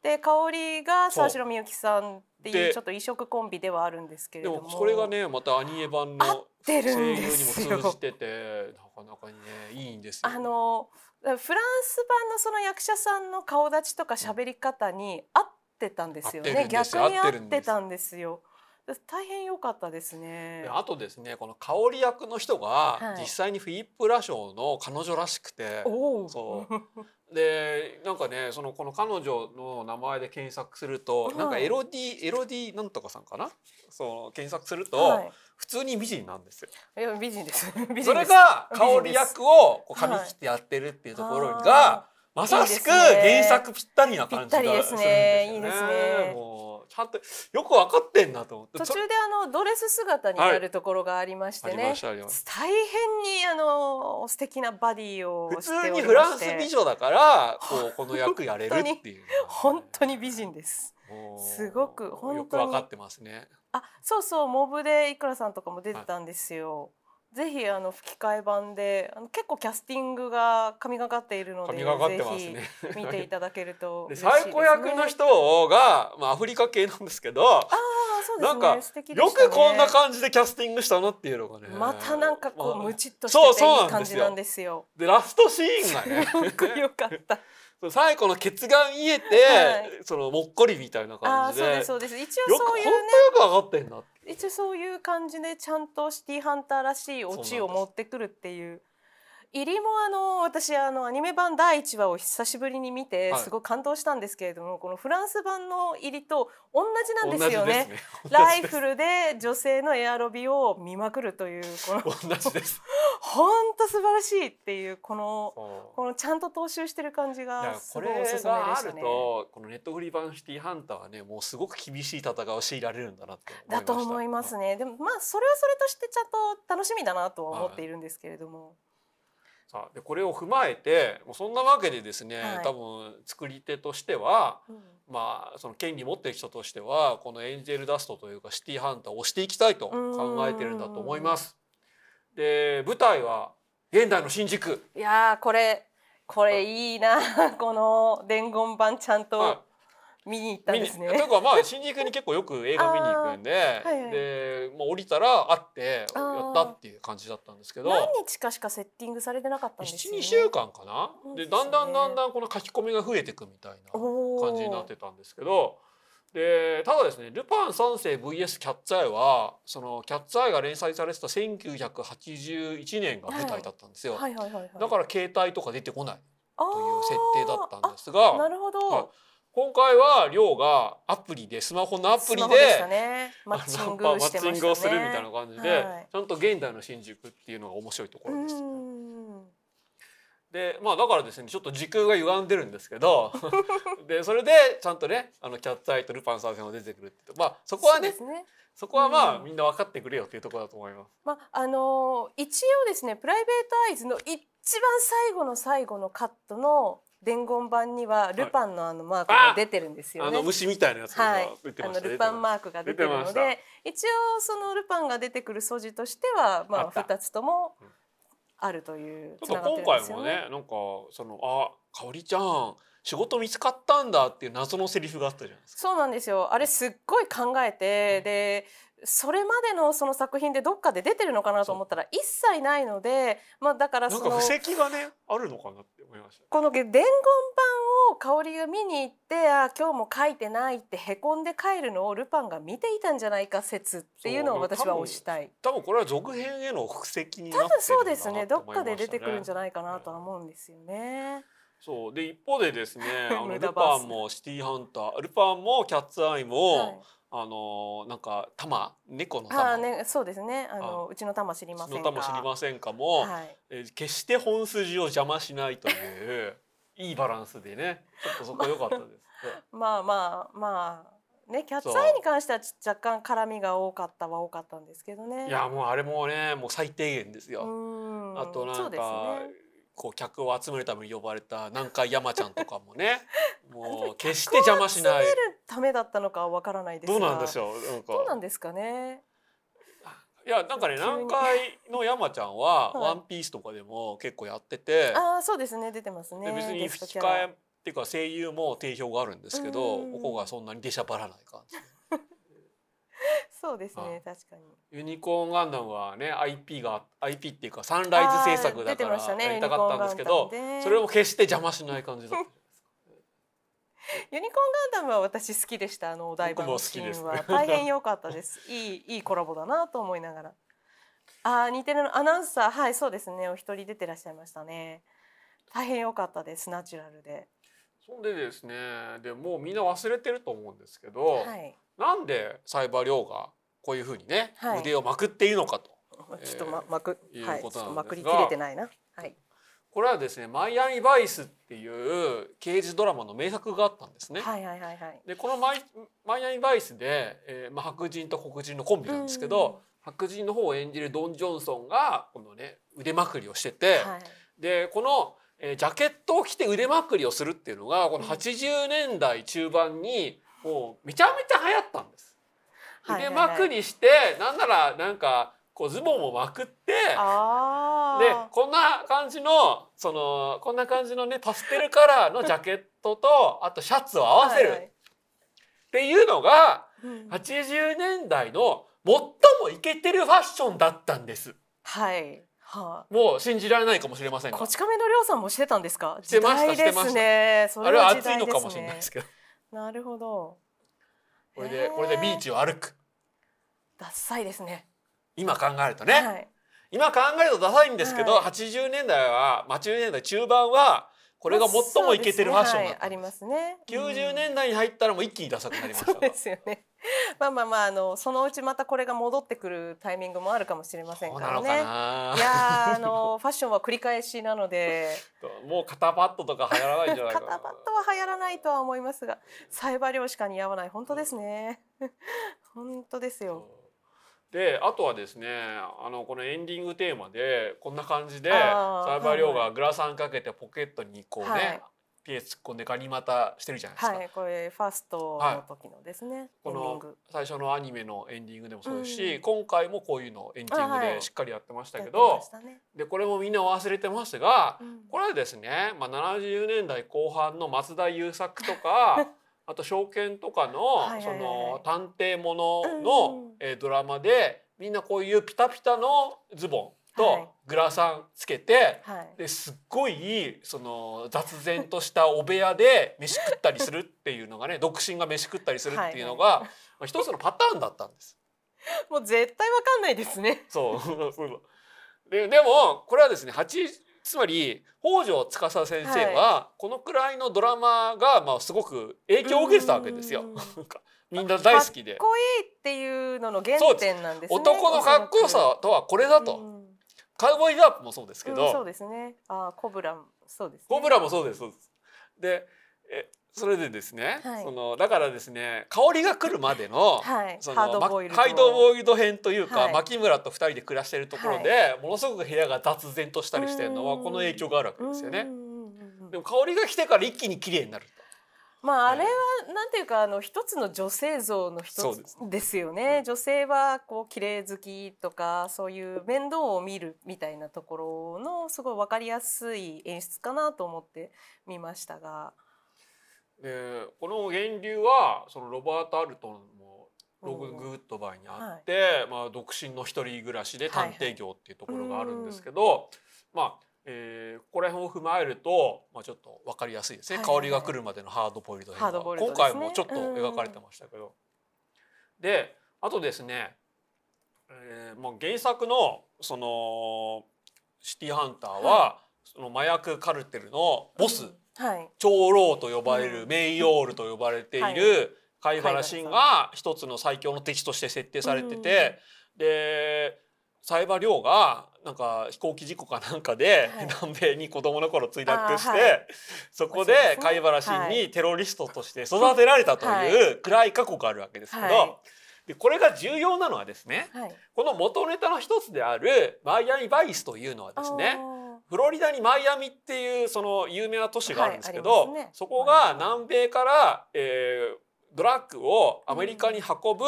Speaker 2: で香りが沢城みゆきさんってい
Speaker 1: で
Speaker 2: うちょっと異色コンビではあるんですけれ
Speaker 1: で
Speaker 2: ども。
Speaker 1: もそれがねまたアニメ版の
Speaker 2: てるん
Speaker 1: 声優にも
Speaker 2: ですよ
Speaker 1: 通じててなかなかにねいいんですよ。
Speaker 2: あのフランス版のその役者さんの顔立ちとか喋り方に合ってたんですよね。逆に合
Speaker 1: 合っ
Speaker 2: てたんですよ。大変良かったですね。
Speaker 1: で。あとですねこの香り役の人が
Speaker 2: はい。
Speaker 1: 実際にフィリップ・ラショーの彼女らしくて、
Speaker 2: おお。
Speaker 1: そ でなんかねそのこの彼女の名前で検索すると、
Speaker 2: はい。
Speaker 1: なんかエロディエロディなんとかさんかな？そう検索すると、
Speaker 2: はい。
Speaker 1: 普通に美人なんですよ。
Speaker 2: いや 美人です。
Speaker 1: それが香り役をこう髪
Speaker 2: はい
Speaker 1: 切ってやってるっていうところ
Speaker 2: あ
Speaker 1: が、まさしく原作ぴったりな感じがするんですよ
Speaker 2: ぴったりですね。いいですね
Speaker 1: ちゃんとよく分かってんなと思って。
Speaker 2: 途中であのドレス姿になるところがありましてね
Speaker 1: ありまし。たありました
Speaker 2: 大変にあの素敵なバディを
Speaker 1: 普通にフランス美女だからこうこの役やれるっていう
Speaker 2: 本当に美人です。すごく本当に
Speaker 1: よく分かってますね。
Speaker 2: あ、そうそう、モブでいくらさんとかも出てたんですよ。ぜひあの吹き替え版で、あの結構キャスティングが神がかっているので、
Speaker 1: 神がかってますね
Speaker 2: ぜひ見ていただけると ね。
Speaker 1: 最高役の人が、まあ、アフリカ系なんですけど
Speaker 2: ああ、そうですね。
Speaker 1: なんか
Speaker 2: ね
Speaker 1: よくこんな感じでキャスティングしたなっていうのがね
Speaker 2: またなんかこう、
Speaker 1: まあ
Speaker 2: ムチっとしてていい感じなんですよ。
Speaker 1: でラストシーンがね
Speaker 2: すごく良かった。
Speaker 1: 最後のケツが見えて、
Speaker 2: はい
Speaker 1: そのもっこりみたいな感じで
Speaker 2: そうですそうです。一応そういうね。
Speaker 1: よく分かってんなって
Speaker 2: 一応そういう感じでちゃんとシティーハンターらしいオチを持ってくるっていう入りもあの私あのアニメ版第1話を久しぶりに見て
Speaker 1: はい
Speaker 2: すごい感動したんですけれども、このフランス版の入りと同じなんですよね。ライフルで女性のエアロビを見まくるというこの
Speaker 1: 同じです
Speaker 2: 本当素晴らしいっていうこの
Speaker 1: そう
Speaker 2: このちゃんと踏襲してる感じ
Speaker 1: いや
Speaker 2: が
Speaker 1: こ
Speaker 2: すごいおすすめ
Speaker 1: れがある
Speaker 2: でしたね。
Speaker 1: とこのネットフリ版シティハンターはねもうすごく厳しい戦いを強いられるんだなって思いま
Speaker 2: だ
Speaker 1: した
Speaker 2: と思いますね。でもまあそれはそれとしてちゃんと楽しみだなとは思っているんですけれども。
Speaker 1: さあでこれを踏まえてもうそんなわけでですね、
Speaker 2: はい。
Speaker 1: 多分作り手としては
Speaker 2: うん。
Speaker 1: まあその権利持ってる人としてはこのエンジェルダストというかシティハンターを押していきたいと考えてるんだと思います。で舞台は現代の新宿。
Speaker 2: いやーこれこれいいなこの伝言版ちゃんと
Speaker 1: は
Speaker 2: 見に行ったんですね。
Speaker 1: というかまあ新宿に結構よく映画見に行くんで、
Speaker 2: はいはい
Speaker 1: でまあ降りたら会ってやったっていう感じだったんですけど。
Speaker 2: 何日かしかセッティングされてなかったんですよね。
Speaker 1: 12週間かな？で
Speaker 2: ね
Speaker 1: だんだんだんだんこの書き込みが増えていくみたいな感じになってたんですけどでただですね「ルパン三世 VS キャッツアイは」そのキャッツアイが連載されてた1981年が舞台だったんですよ。だから携帯とか出てこない
Speaker 2: と
Speaker 1: という設定だったんです
Speaker 2: な
Speaker 1: が
Speaker 2: るほど。
Speaker 1: はい今回は亮がアプリでスマホのアプリで
Speaker 2: ね。マッチングね。
Speaker 1: マッチングをするみたいな感じで、
Speaker 2: はい
Speaker 1: ちゃんと現代の新宿っていうのが面白いとこ
Speaker 2: う
Speaker 1: ろです。
Speaker 2: ん。
Speaker 1: でまあだからですねちょっと時空が歪んでるんですけど でそれでちゃんとねあのキャッツアイとルパン三世が出てくるってまあそこはねそ
Speaker 2: そうですね。
Speaker 1: こはまあ、
Speaker 2: うん
Speaker 1: みんな分かってくれよっていうところだと思います。
Speaker 2: まああのー一応ですねプライベートアイズの一番最後の最後のカットの伝言版にはルパンのあのマークが出てるんですよね。
Speaker 1: あの虫みたいなやつが
Speaker 2: はい。
Speaker 1: 出て、
Speaker 2: あのルパンマークが出てるので一応そのルパンが出てくる素地としてはまあ二つとも
Speaker 1: うん。
Speaker 2: あるという
Speaker 1: ちょっと今回。もねなんかそのあかおりちゃん仕事見つかったんだっていう謎のセリフがあったじゃないですか。
Speaker 2: そうなんですよ。あれすっごい考えてでそれまでのその作品でどっかで出てるのかなと思ったら一切ないので、まあ、だからその
Speaker 1: なんか布石がねあるのかなって思いました。
Speaker 2: この伝言版を香りが見に行ってあ今日も書いてないってへこんで帰るのをルパンが見ていたんじゃないか説っていうのを私は推したい。
Speaker 1: 多分これは続編への布石にな
Speaker 2: 多分
Speaker 1: ってる
Speaker 2: そうですねどっかで出てくるんじゃないかなとは思うんですよね。
Speaker 1: そうで一方でですねあの
Speaker 2: 無
Speaker 1: ルパンもシティーハンタールパンもキャッツアイも、
Speaker 2: はい
Speaker 1: あのなんか玉？猫の
Speaker 2: あ
Speaker 1: 玉、
Speaker 2: ーねそうですね。あのうちの玉知りませんか？
Speaker 1: の玉知りませんかも、
Speaker 2: はい。
Speaker 1: えー決して本筋を邪魔しないといういいバランスでねちょっとそこ良かったです。
Speaker 2: まあまあまあねキャッツアイに関してはち若干絡みが多かったは多かったんですけどね。
Speaker 1: いやもうあれもねもう最低限です
Speaker 2: う
Speaker 1: よ。
Speaker 2: ん。
Speaker 1: あとなんか、
Speaker 2: ね。
Speaker 1: こう客を集めるために呼ばれた南海山ちゃんとかもね もう決して邪魔しない
Speaker 2: ためだったのかはわからないですが。
Speaker 1: どうなんでしょう？なんか
Speaker 2: どうなんですかね？
Speaker 1: いやなんかね南海の山ちゃんは 「
Speaker 2: はい
Speaker 1: ワンピースとかでも結構やってて、
Speaker 2: ああそうですね出てますね。
Speaker 1: で別に吹き替えっていうか声優も定評があるんですけど
Speaker 2: うん
Speaker 1: ここがそんなに出しゃばらない感じ。
Speaker 2: そうです
Speaker 1: は
Speaker 2: ね確かに。
Speaker 1: ユニコーンガンダムはね IP が IP っていうかサンライズ制作だから
Speaker 2: ましたね
Speaker 1: やりたかったんですけど、それを決して邪魔しない感じだった。
Speaker 2: ユニコーンガンダムは私好きでしたあのお台場のシーンは、
Speaker 1: 僕も好きです
Speaker 2: 大変良かったです。いいいいコラボだなと思いながら。あー似てるのアナウンサーはいそうですねお一人出てらっしゃいましたね。大変良かったですナチュラルで。
Speaker 1: そんでですねでもうみんな忘れてると思うんですけど、
Speaker 2: はい。
Speaker 1: なんでサイバー亮がこういうふうにね、
Speaker 2: はい
Speaker 1: 腕をまくっているのかと
Speaker 2: ちょっとままくはいちょ
Speaker 1: ことなんですが
Speaker 2: っとまくりきれてないな。はい。
Speaker 1: これはですね「マイアミバイス」っていう刑事ドラマの名作があったんですね。
Speaker 2: はいはいはいはい。
Speaker 1: でこのマイ「マイアミバイスで」えーまあ、白人と黒人のコンビなんですけど、白人の方を演じるドン・ジョンソンがこのね腕まくりをしてて、
Speaker 2: はい。
Speaker 1: でこの、えージャケットを着て腕まくりをするっていうのがこの80年代中盤にもうめちゃめちゃ流行ったんです。
Speaker 2: はい
Speaker 1: 腕まくりして、なんならなんかこうズボンもまくって
Speaker 2: ああ。
Speaker 1: でこんな感じのそのこんな感じのねパステルカラーのジャケットとあとシャツを合わせるっていうのが
Speaker 2: うん
Speaker 1: 80年代の最もイケてるファッションだったんです。
Speaker 2: はい。は
Speaker 1: もう信じられないかもしれません
Speaker 2: こち亀のりょうさんもしてたんですか？
Speaker 1: してました
Speaker 2: 時代ですね。そ
Speaker 1: あれは暑いのかもしれないですけど
Speaker 2: なるほど。
Speaker 1: これでこれでビーチを歩く
Speaker 2: ダッサいですね。
Speaker 1: 今考えるとね、
Speaker 2: はい。
Speaker 1: 今考えるとダサいんですけど、
Speaker 2: はい。
Speaker 1: 80年代は80年代中盤はこれが最もイケてるファッションだ
Speaker 2: はいあり
Speaker 1: ったんです。
Speaker 2: ますね。
Speaker 1: 90年代に入ったらもう一気にダサくなりました。
Speaker 2: そう
Speaker 1: が
Speaker 2: ですよね。まあまあまああのそのうちまたこれが戻ってくるタイミングもあるかもしれませんからね。
Speaker 1: い
Speaker 2: やーあのファッションは繰り返しなので。
Speaker 1: もう肩パッドとか流行らないんじゃないか
Speaker 2: 肩
Speaker 1: な
Speaker 2: パッドは流行らないとは思いますがサイバー漁しか似合わない。本当ですね。本当ですよ
Speaker 1: であとはですねあのこのエンディングテーマでこんな感じでサイバー亮
Speaker 2: はいは
Speaker 1: がグラサンかけてポケットにこうね、
Speaker 2: はい。
Speaker 1: ピエ突っ込んでガニ股してるじゃないですか。
Speaker 2: はいこれファーストの時のですね、
Speaker 1: この
Speaker 2: エンディング。
Speaker 1: 最初のアニメのエンディングでもそうですし、
Speaker 2: うん
Speaker 1: 今回もこういうのをエンディングでしっかりやってましたけど、
Speaker 2: ね。
Speaker 1: でこれもみんな忘れてましたが、
Speaker 2: うん。
Speaker 1: これはですね、まあ、70年代後半の松田優作とか あと証券とかのその探偵もの
Speaker 2: うん
Speaker 1: のえードラマでみんなこういうピタピタのズボン
Speaker 2: はい。
Speaker 1: とグラサンつけて
Speaker 2: はい。
Speaker 1: ですっごいその雑然としたお部屋で飯食ったりするっていうのがね 独身が飯食ったりするっていうのがまあ一つのパターンだったんです。
Speaker 2: もう絶対わかんないですね。
Speaker 1: そう でもこれはですね八つまり北条司先生はこのくらいのドラマがまあすごく影響を受けてたわけですよ。みんな大好きで。
Speaker 2: かっこいいっていうのの原点なんですね
Speaker 1: 男のかっこよさとはこれだと、
Speaker 2: うん。
Speaker 1: カウボーイダープもそうですけど、
Speaker 2: うんそうですね。あーコブラもそうですね。
Speaker 1: コブラもそうですそうです。でえそれでですね、
Speaker 2: はい。
Speaker 1: そのだからですね香りが来るまでの、
Speaker 2: はい。
Speaker 1: そ
Speaker 2: ハー
Speaker 1: のま
Speaker 2: ドボイルド
Speaker 1: ハイドボイルド編というか、
Speaker 2: はい。
Speaker 1: 牧村と二人で暮らしているところで、ものすごく部屋が雑然としたりしてるのは
Speaker 2: うん。
Speaker 1: この影響があるわけですよね。でも香りが来てから一気に綺麗になる
Speaker 2: まああれはなんていうかあの一つの女性像の一つです。よね。女性はこう綺麗好きとかそういう面倒を見るみたいなところのすごいわかりやすい演出かなと思って見ましたが。
Speaker 1: でこの源流はそのロバート・アルトマンのロング・グッドバイにあって、まあ、独身の一人暮らしで探偵業っていうところがあるんですけど、まあえー、ここら辺を踏まえると、まあ、ちょっと分かりやすいですね、
Speaker 2: はいはいはい。
Speaker 1: 香が来るまでのハードボイルド編
Speaker 2: ハードボイルド
Speaker 1: 今回もちょっと描かれてましたけど、であとですね、えーまあ、原作のそのシティーハンターは、その麻薬カルテルのボス、
Speaker 2: はい。
Speaker 1: 長老と呼ばれる、
Speaker 2: うん。
Speaker 1: メイヨールと呼ばれてい
Speaker 2: はい。
Speaker 1: る貝原慎
Speaker 2: 貝
Speaker 1: が一つの最強の敵として設定されてて、で冴羽亮がなんか飛行機事故かなんかで、
Speaker 2: はい。
Speaker 1: 南米に子供の頃墜落して、そこで貝原慎
Speaker 2: は
Speaker 1: にテロリストとして育てられたという暗い過去があるわけですけど、
Speaker 2: はい。
Speaker 1: でこれが重要なのはですね
Speaker 2: はい。
Speaker 1: この元ネタの一つであるマイアミバイスというのはですねフロリダにマイアミっていうその有名な都市があるんですけど、
Speaker 2: はいね。
Speaker 1: そこが南米から、えードラッグをアメリカに運ぶ、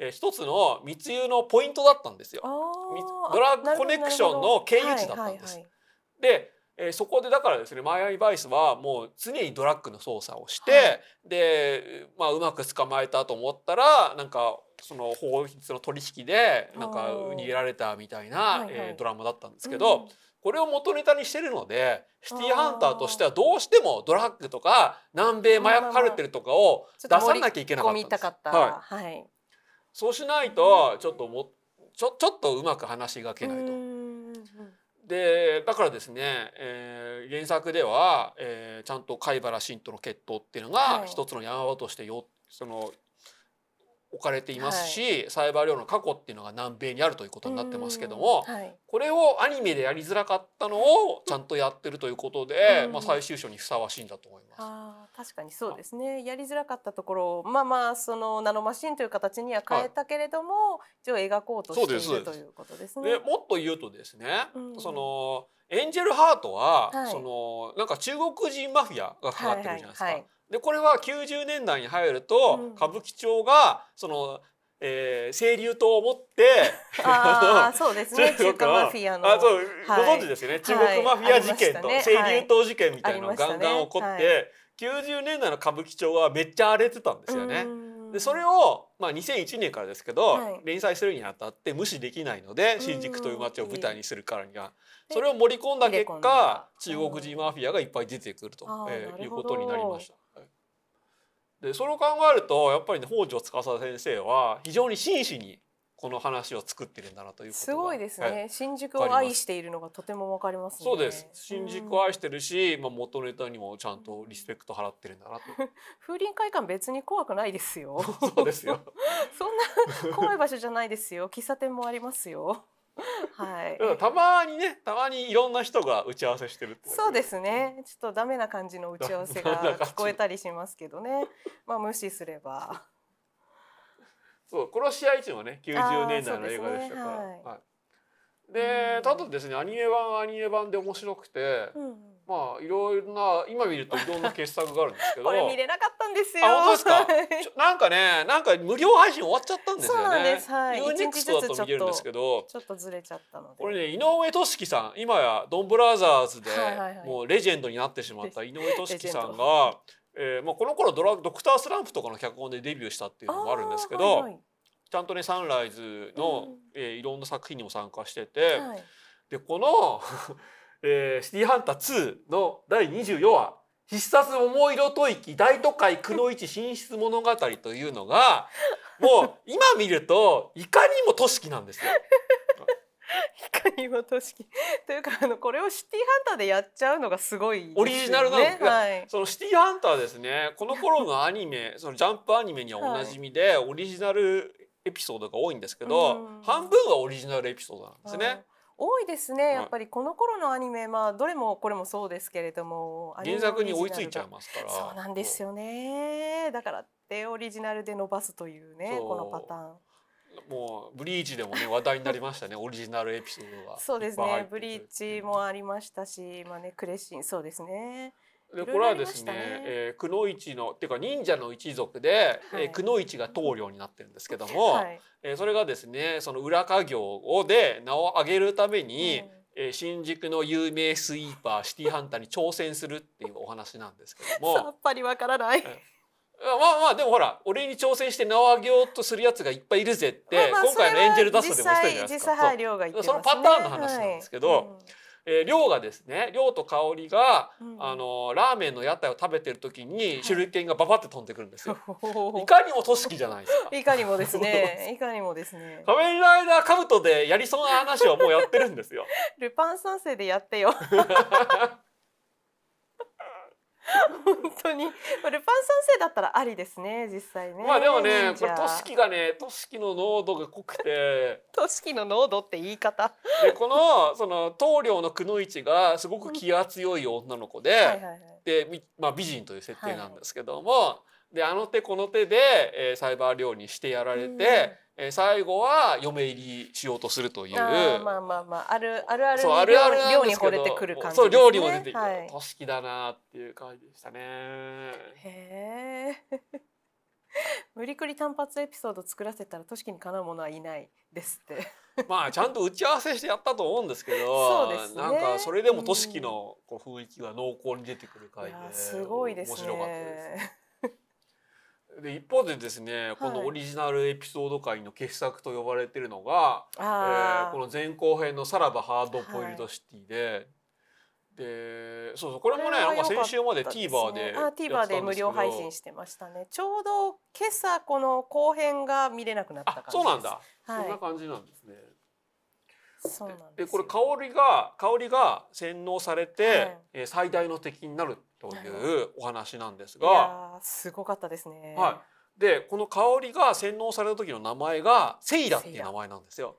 Speaker 1: えー一つの密輸のポイントだったんですよ。ドラッグコネクションの経由地だったんです。で、えーそこでだからですねマイアミバイスはもう常にドラッグの操作をして、
Speaker 2: はい。
Speaker 1: で、まあ、うまく捕まえたと思ったらなんかその法律の取引でなんか逃げられたみたいな、
Speaker 2: は
Speaker 1: えードラマだったんですけど、
Speaker 2: うん
Speaker 1: これを元ネタにしてるのでシティーハンターとしてはどうしてもドラッグとか南米麻薬カルテルとかを出さなきゃいけなかったはい、
Speaker 2: はい。
Speaker 1: そうしないとちょっともちょちょっとうまく話がけないと。
Speaker 2: うん
Speaker 1: でだからですね、えー原作では、えーちゃんと貝原慎との決闘っていうのが
Speaker 2: はい。
Speaker 1: 一つの山場としてよその置かれていますし、サイバー領の過去っていうのが南米にあるということになってますけども、
Speaker 2: うんはい。
Speaker 1: これをアニメでやりづらかったのをちゃんとやってるということで、
Speaker 2: うん
Speaker 1: まあ、最終章にふさわしいんだと思います。
Speaker 2: 確かにそうですね。やりづらかったところをまあまあそのナノマシンという形には変えたけれども、一応描こうとしているということですね。
Speaker 1: でもっと言うとですね、
Speaker 2: うん。
Speaker 1: そのエンジェルハートは、
Speaker 2: はい。
Speaker 1: そのなんか中国人マフィアがかかってるじゃないですか。
Speaker 2: はいはいはい
Speaker 1: でこれは90年代に入ると、
Speaker 2: うん。
Speaker 1: 歌舞伎町がその、えー、清流島を持って
Speaker 2: ああそうですね。
Speaker 1: 中
Speaker 2: 華マフィアの。
Speaker 1: あそう、
Speaker 2: はい。
Speaker 1: ご存知ですよね。中国マフィア事件と、
Speaker 2: はいね。
Speaker 1: 清流島事件みたいなのがガンガン起こって、
Speaker 2: はい
Speaker 1: 90年代の歌舞伎町はめっちゃ荒れてたんですよね。
Speaker 2: うん。
Speaker 1: でそれを、まあ、2001年からですけど、
Speaker 2: はい。
Speaker 1: 連載するにあたって無視できないので
Speaker 2: ん。
Speaker 1: 新宿という街を舞台にするからには。
Speaker 2: で
Speaker 1: それを盛り込んだ結果
Speaker 2: だ。
Speaker 1: 中国人マフィアがいっぱい出てくるとえーいうことになりました。はいでそれを考えるとやっぱりね北条司先生は非常に真摯にこの話を作ってるんだなということが
Speaker 2: すごいですね、
Speaker 1: はい
Speaker 2: 新宿を愛しているのがとてもわかりますね。
Speaker 1: そうです新宿を愛してるし、まあ、元ネタにもちゃんとリスペクト払ってるんだなと
Speaker 2: 風林会館別に怖くないですよ。
Speaker 1: そうですよ。
Speaker 2: そんな怖い場所じゃないですよ。喫茶店もありますよ。はい
Speaker 1: たまにねたまにいろんな人が打ち合わせしてる
Speaker 2: そうですね。ちょっとダメな感じの打ち合わせが 聞こえたりしますけどね。まあ無視すれば。
Speaker 1: そう殺し合い市もね90年代の映画でしたから。
Speaker 2: ですね
Speaker 1: はいでただですねアニメ版はアニメ版で面白くて、
Speaker 2: うん。
Speaker 1: まあいろいろな今見るといろんな傑作があるんですけど。
Speaker 2: これ見れなかったんですよ。
Speaker 1: あ本当ですか？なんかねなんか無料配信終わっちゃったんですよね。
Speaker 2: そうなんです。はい。
Speaker 1: ユーネクストだと見れるんですけど。
Speaker 2: ちょっとずれちゃったので。
Speaker 1: これね井上俊樹さん今やドンブラザーズで
Speaker 2: はいはいはい。
Speaker 1: もうレジェンドになってしまった 井上俊樹さんが、えーまあ、この頃ドラドクタースランプとかの脚本でデビューしたっていうのもあるんですけど、
Speaker 2: あーはい
Speaker 1: ちゃんとねサンライズの、
Speaker 2: うん。
Speaker 1: えーいろんな作品にも参加してて、
Speaker 2: はいはい。
Speaker 1: でこの、えーシティーハンター2」の第24話「必殺桃色吐息大都会くの一進出物語」というのが もう今見るといかにも俊樹なんですよ。
Speaker 2: いかにもとしきというかあのこれをシティーハンターでやっちゃうのがすごいね。
Speaker 1: オリジナルなの？
Speaker 2: はい。
Speaker 1: そのシティーハンターですね この頃のアニメそのジャンプアニメにはおなじみで、オリジナルエピソードが多いんですけど、
Speaker 2: うん
Speaker 1: 半分はオリジナルエピソードなんですね。
Speaker 2: はい多いですね。
Speaker 1: はい
Speaker 2: やっぱりこの頃のアニメ、まあどれもこれもそうですけれども、
Speaker 1: 原作に追いついちゃい
Speaker 2: ま
Speaker 1: ますから。
Speaker 2: そうなんですよね。だからってオリジナルで伸ばすというね、このパターン。
Speaker 1: もうブリーチでもね話題になりましたね オリジナルエピソードが
Speaker 2: そうですねブリーチもありましたし、まあねクレッシン、そうですね。
Speaker 1: でこれはですね
Speaker 2: ね。
Speaker 1: えー、くの一のっていうか忍者の一族で、
Speaker 2: はい。
Speaker 1: えーくの一が棟梁になってるんですけども、
Speaker 2: はい。
Speaker 1: えーそれがですねその裏稼業をで名を上げるために、えー新宿の有名スイーパーシティハンターに挑戦するっていうお話なんですけど
Speaker 2: さ
Speaker 1: も
Speaker 2: っぱりわからない。
Speaker 1: まあまあでもほら俺に挑戦して名を上げようとするやつがいっぱいいるぜって、
Speaker 2: まあまあ
Speaker 1: 今回のエンジェルダストでも言ったじゃないですか。そのパターンの話なんですけど
Speaker 2: はい
Speaker 1: えー、亮がですね亮と香織が、
Speaker 2: うん
Speaker 1: あのラーメンの屋台を食べてる時に手裏剣がババって飛んでくるんですよ。
Speaker 2: うん
Speaker 1: いかにもとしきじゃないですか。
Speaker 2: いかにもですね。いかにもですね。
Speaker 1: 仮面ライダーカブトでやりそうな話はもうやってるんですよ。
Speaker 2: ルパン三世でやってよ。本当に、まあルパン三世だったらありですね、実際ね。
Speaker 1: まあでもねこれとしきがねとしきの濃度が濃くて
Speaker 2: としきの濃度って言い方。
Speaker 1: でこのその棟梁のくのいちがすごく気が強い女の子で、
Speaker 2: はいはいはい。
Speaker 1: で、みまあ、美人という設定なんですけども、であの手この手で、えーサイバー寮にしてやられて、えー最後は嫁入りしようとするという。
Speaker 2: あーまあまあまああるあるある
Speaker 1: あるある
Speaker 2: 量に惚れてくる感じ
Speaker 1: そう。料理も出てきて、
Speaker 2: はい。
Speaker 1: としきだなっていう感じでしたね。
Speaker 2: へえ。無理くり単発エピソード作らせたらとしきにかなうものはいないですって。
Speaker 1: まあちゃんと打ち合わせしてやったと思うんですけど
Speaker 2: そうですね
Speaker 1: なんかそれでもとしきのこう雰囲気が濃厚に出てくる回で
Speaker 2: いやすごいですね。
Speaker 1: 面白かったです。で一方でですねこのオリジナルエピソード界の傑作と呼ばれているのが、えーこの前後編の「さらばハードボイルドシティで」でそうそうこれもねなんか先週まで TVer で
Speaker 2: あ TVer で無料配信してましたね。ちょうど今朝この後編が見れなくなった感
Speaker 1: あ
Speaker 2: じ。
Speaker 1: そうなんだ、
Speaker 2: はい。
Speaker 1: そんな感じなんですね。
Speaker 2: そうなんですよ。
Speaker 1: でこれ香りが香りが洗脳されて、
Speaker 2: はい。
Speaker 1: えー最大の敵になるというお話なんです
Speaker 2: い
Speaker 1: が、
Speaker 2: すごかったですね。
Speaker 1: はい、でこの香りが洗脳された時の名前がセイラっていう名前なんですよ。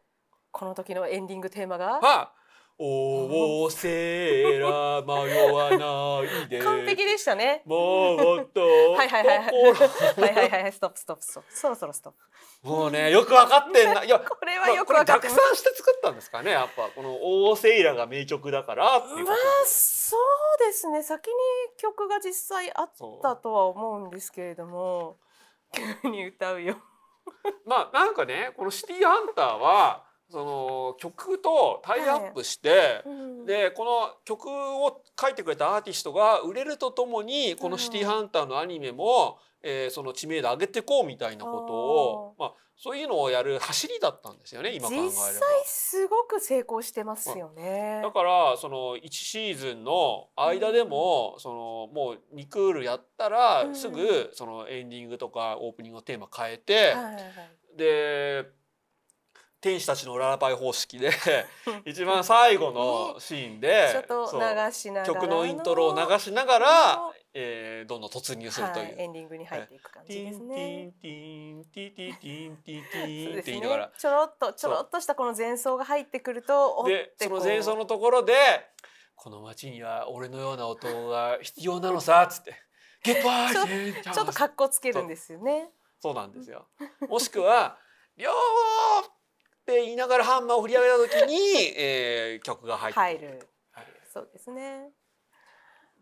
Speaker 2: この時のエンディングテーマが？
Speaker 1: はい、おおセーラ迷わないで
Speaker 2: 完璧でしたね。
Speaker 1: もっと
Speaker 2: はいはいはいはい。
Speaker 1: 心。
Speaker 2: はいはいはいストップストップストップそろそろストップ。
Speaker 1: もうねよく分かってんな。いや
Speaker 2: これはよくわかってま
Speaker 1: して作ったんですかね。やっぱこの「オーセイラ」が名曲だから
Speaker 2: まあ
Speaker 1: で
Speaker 2: そうですね。先に曲が実際あったとは思うんですけれども 急に歌うよ。
Speaker 1: まあなんかねこの「シティーハンターは」その曲とタイアップして、
Speaker 2: うん。
Speaker 1: でこの曲を書いてくれたアーティストが売れるとともにこの「シティーハンター」のアニメも、えーその知名度上げていこうみたいなことをまあ、そういうのをやる走りだったんですよね今考えれば。
Speaker 2: 実際すごく成功してますよね。
Speaker 1: だからその1シーズンの間でも、そのもう2クールやったら、
Speaker 2: うん。
Speaker 1: すぐそのエンディングとかオープニングのテーマ変えて、
Speaker 2: はいはいはい。
Speaker 1: で天使たちのララバイ方式で 一番最後のシーンで曲のイントロを流しながら、えーどんどん突入するという。
Speaker 2: はい、エンディングに入っていく感じです
Speaker 1: ティンティ
Speaker 2: ね
Speaker 1: ン。ティンティティティンティテ
Speaker 2: そう
Speaker 1: ィンって言いながら。
Speaker 2: ちょろっとちょろっとしたこの前奏が入ってくると
Speaker 1: でその前奏のところで「この街には俺のような男が必要なのさ」っつって「ゲットワイルド
Speaker 2: ちょっと格好つけるんですよね。
Speaker 1: そうなんですよ。もしくは「りょう!」って言いながらハンマーを振り上げた時に、えー曲が入って
Speaker 2: 入る。
Speaker 1: はい
Speaker 2: そうですね。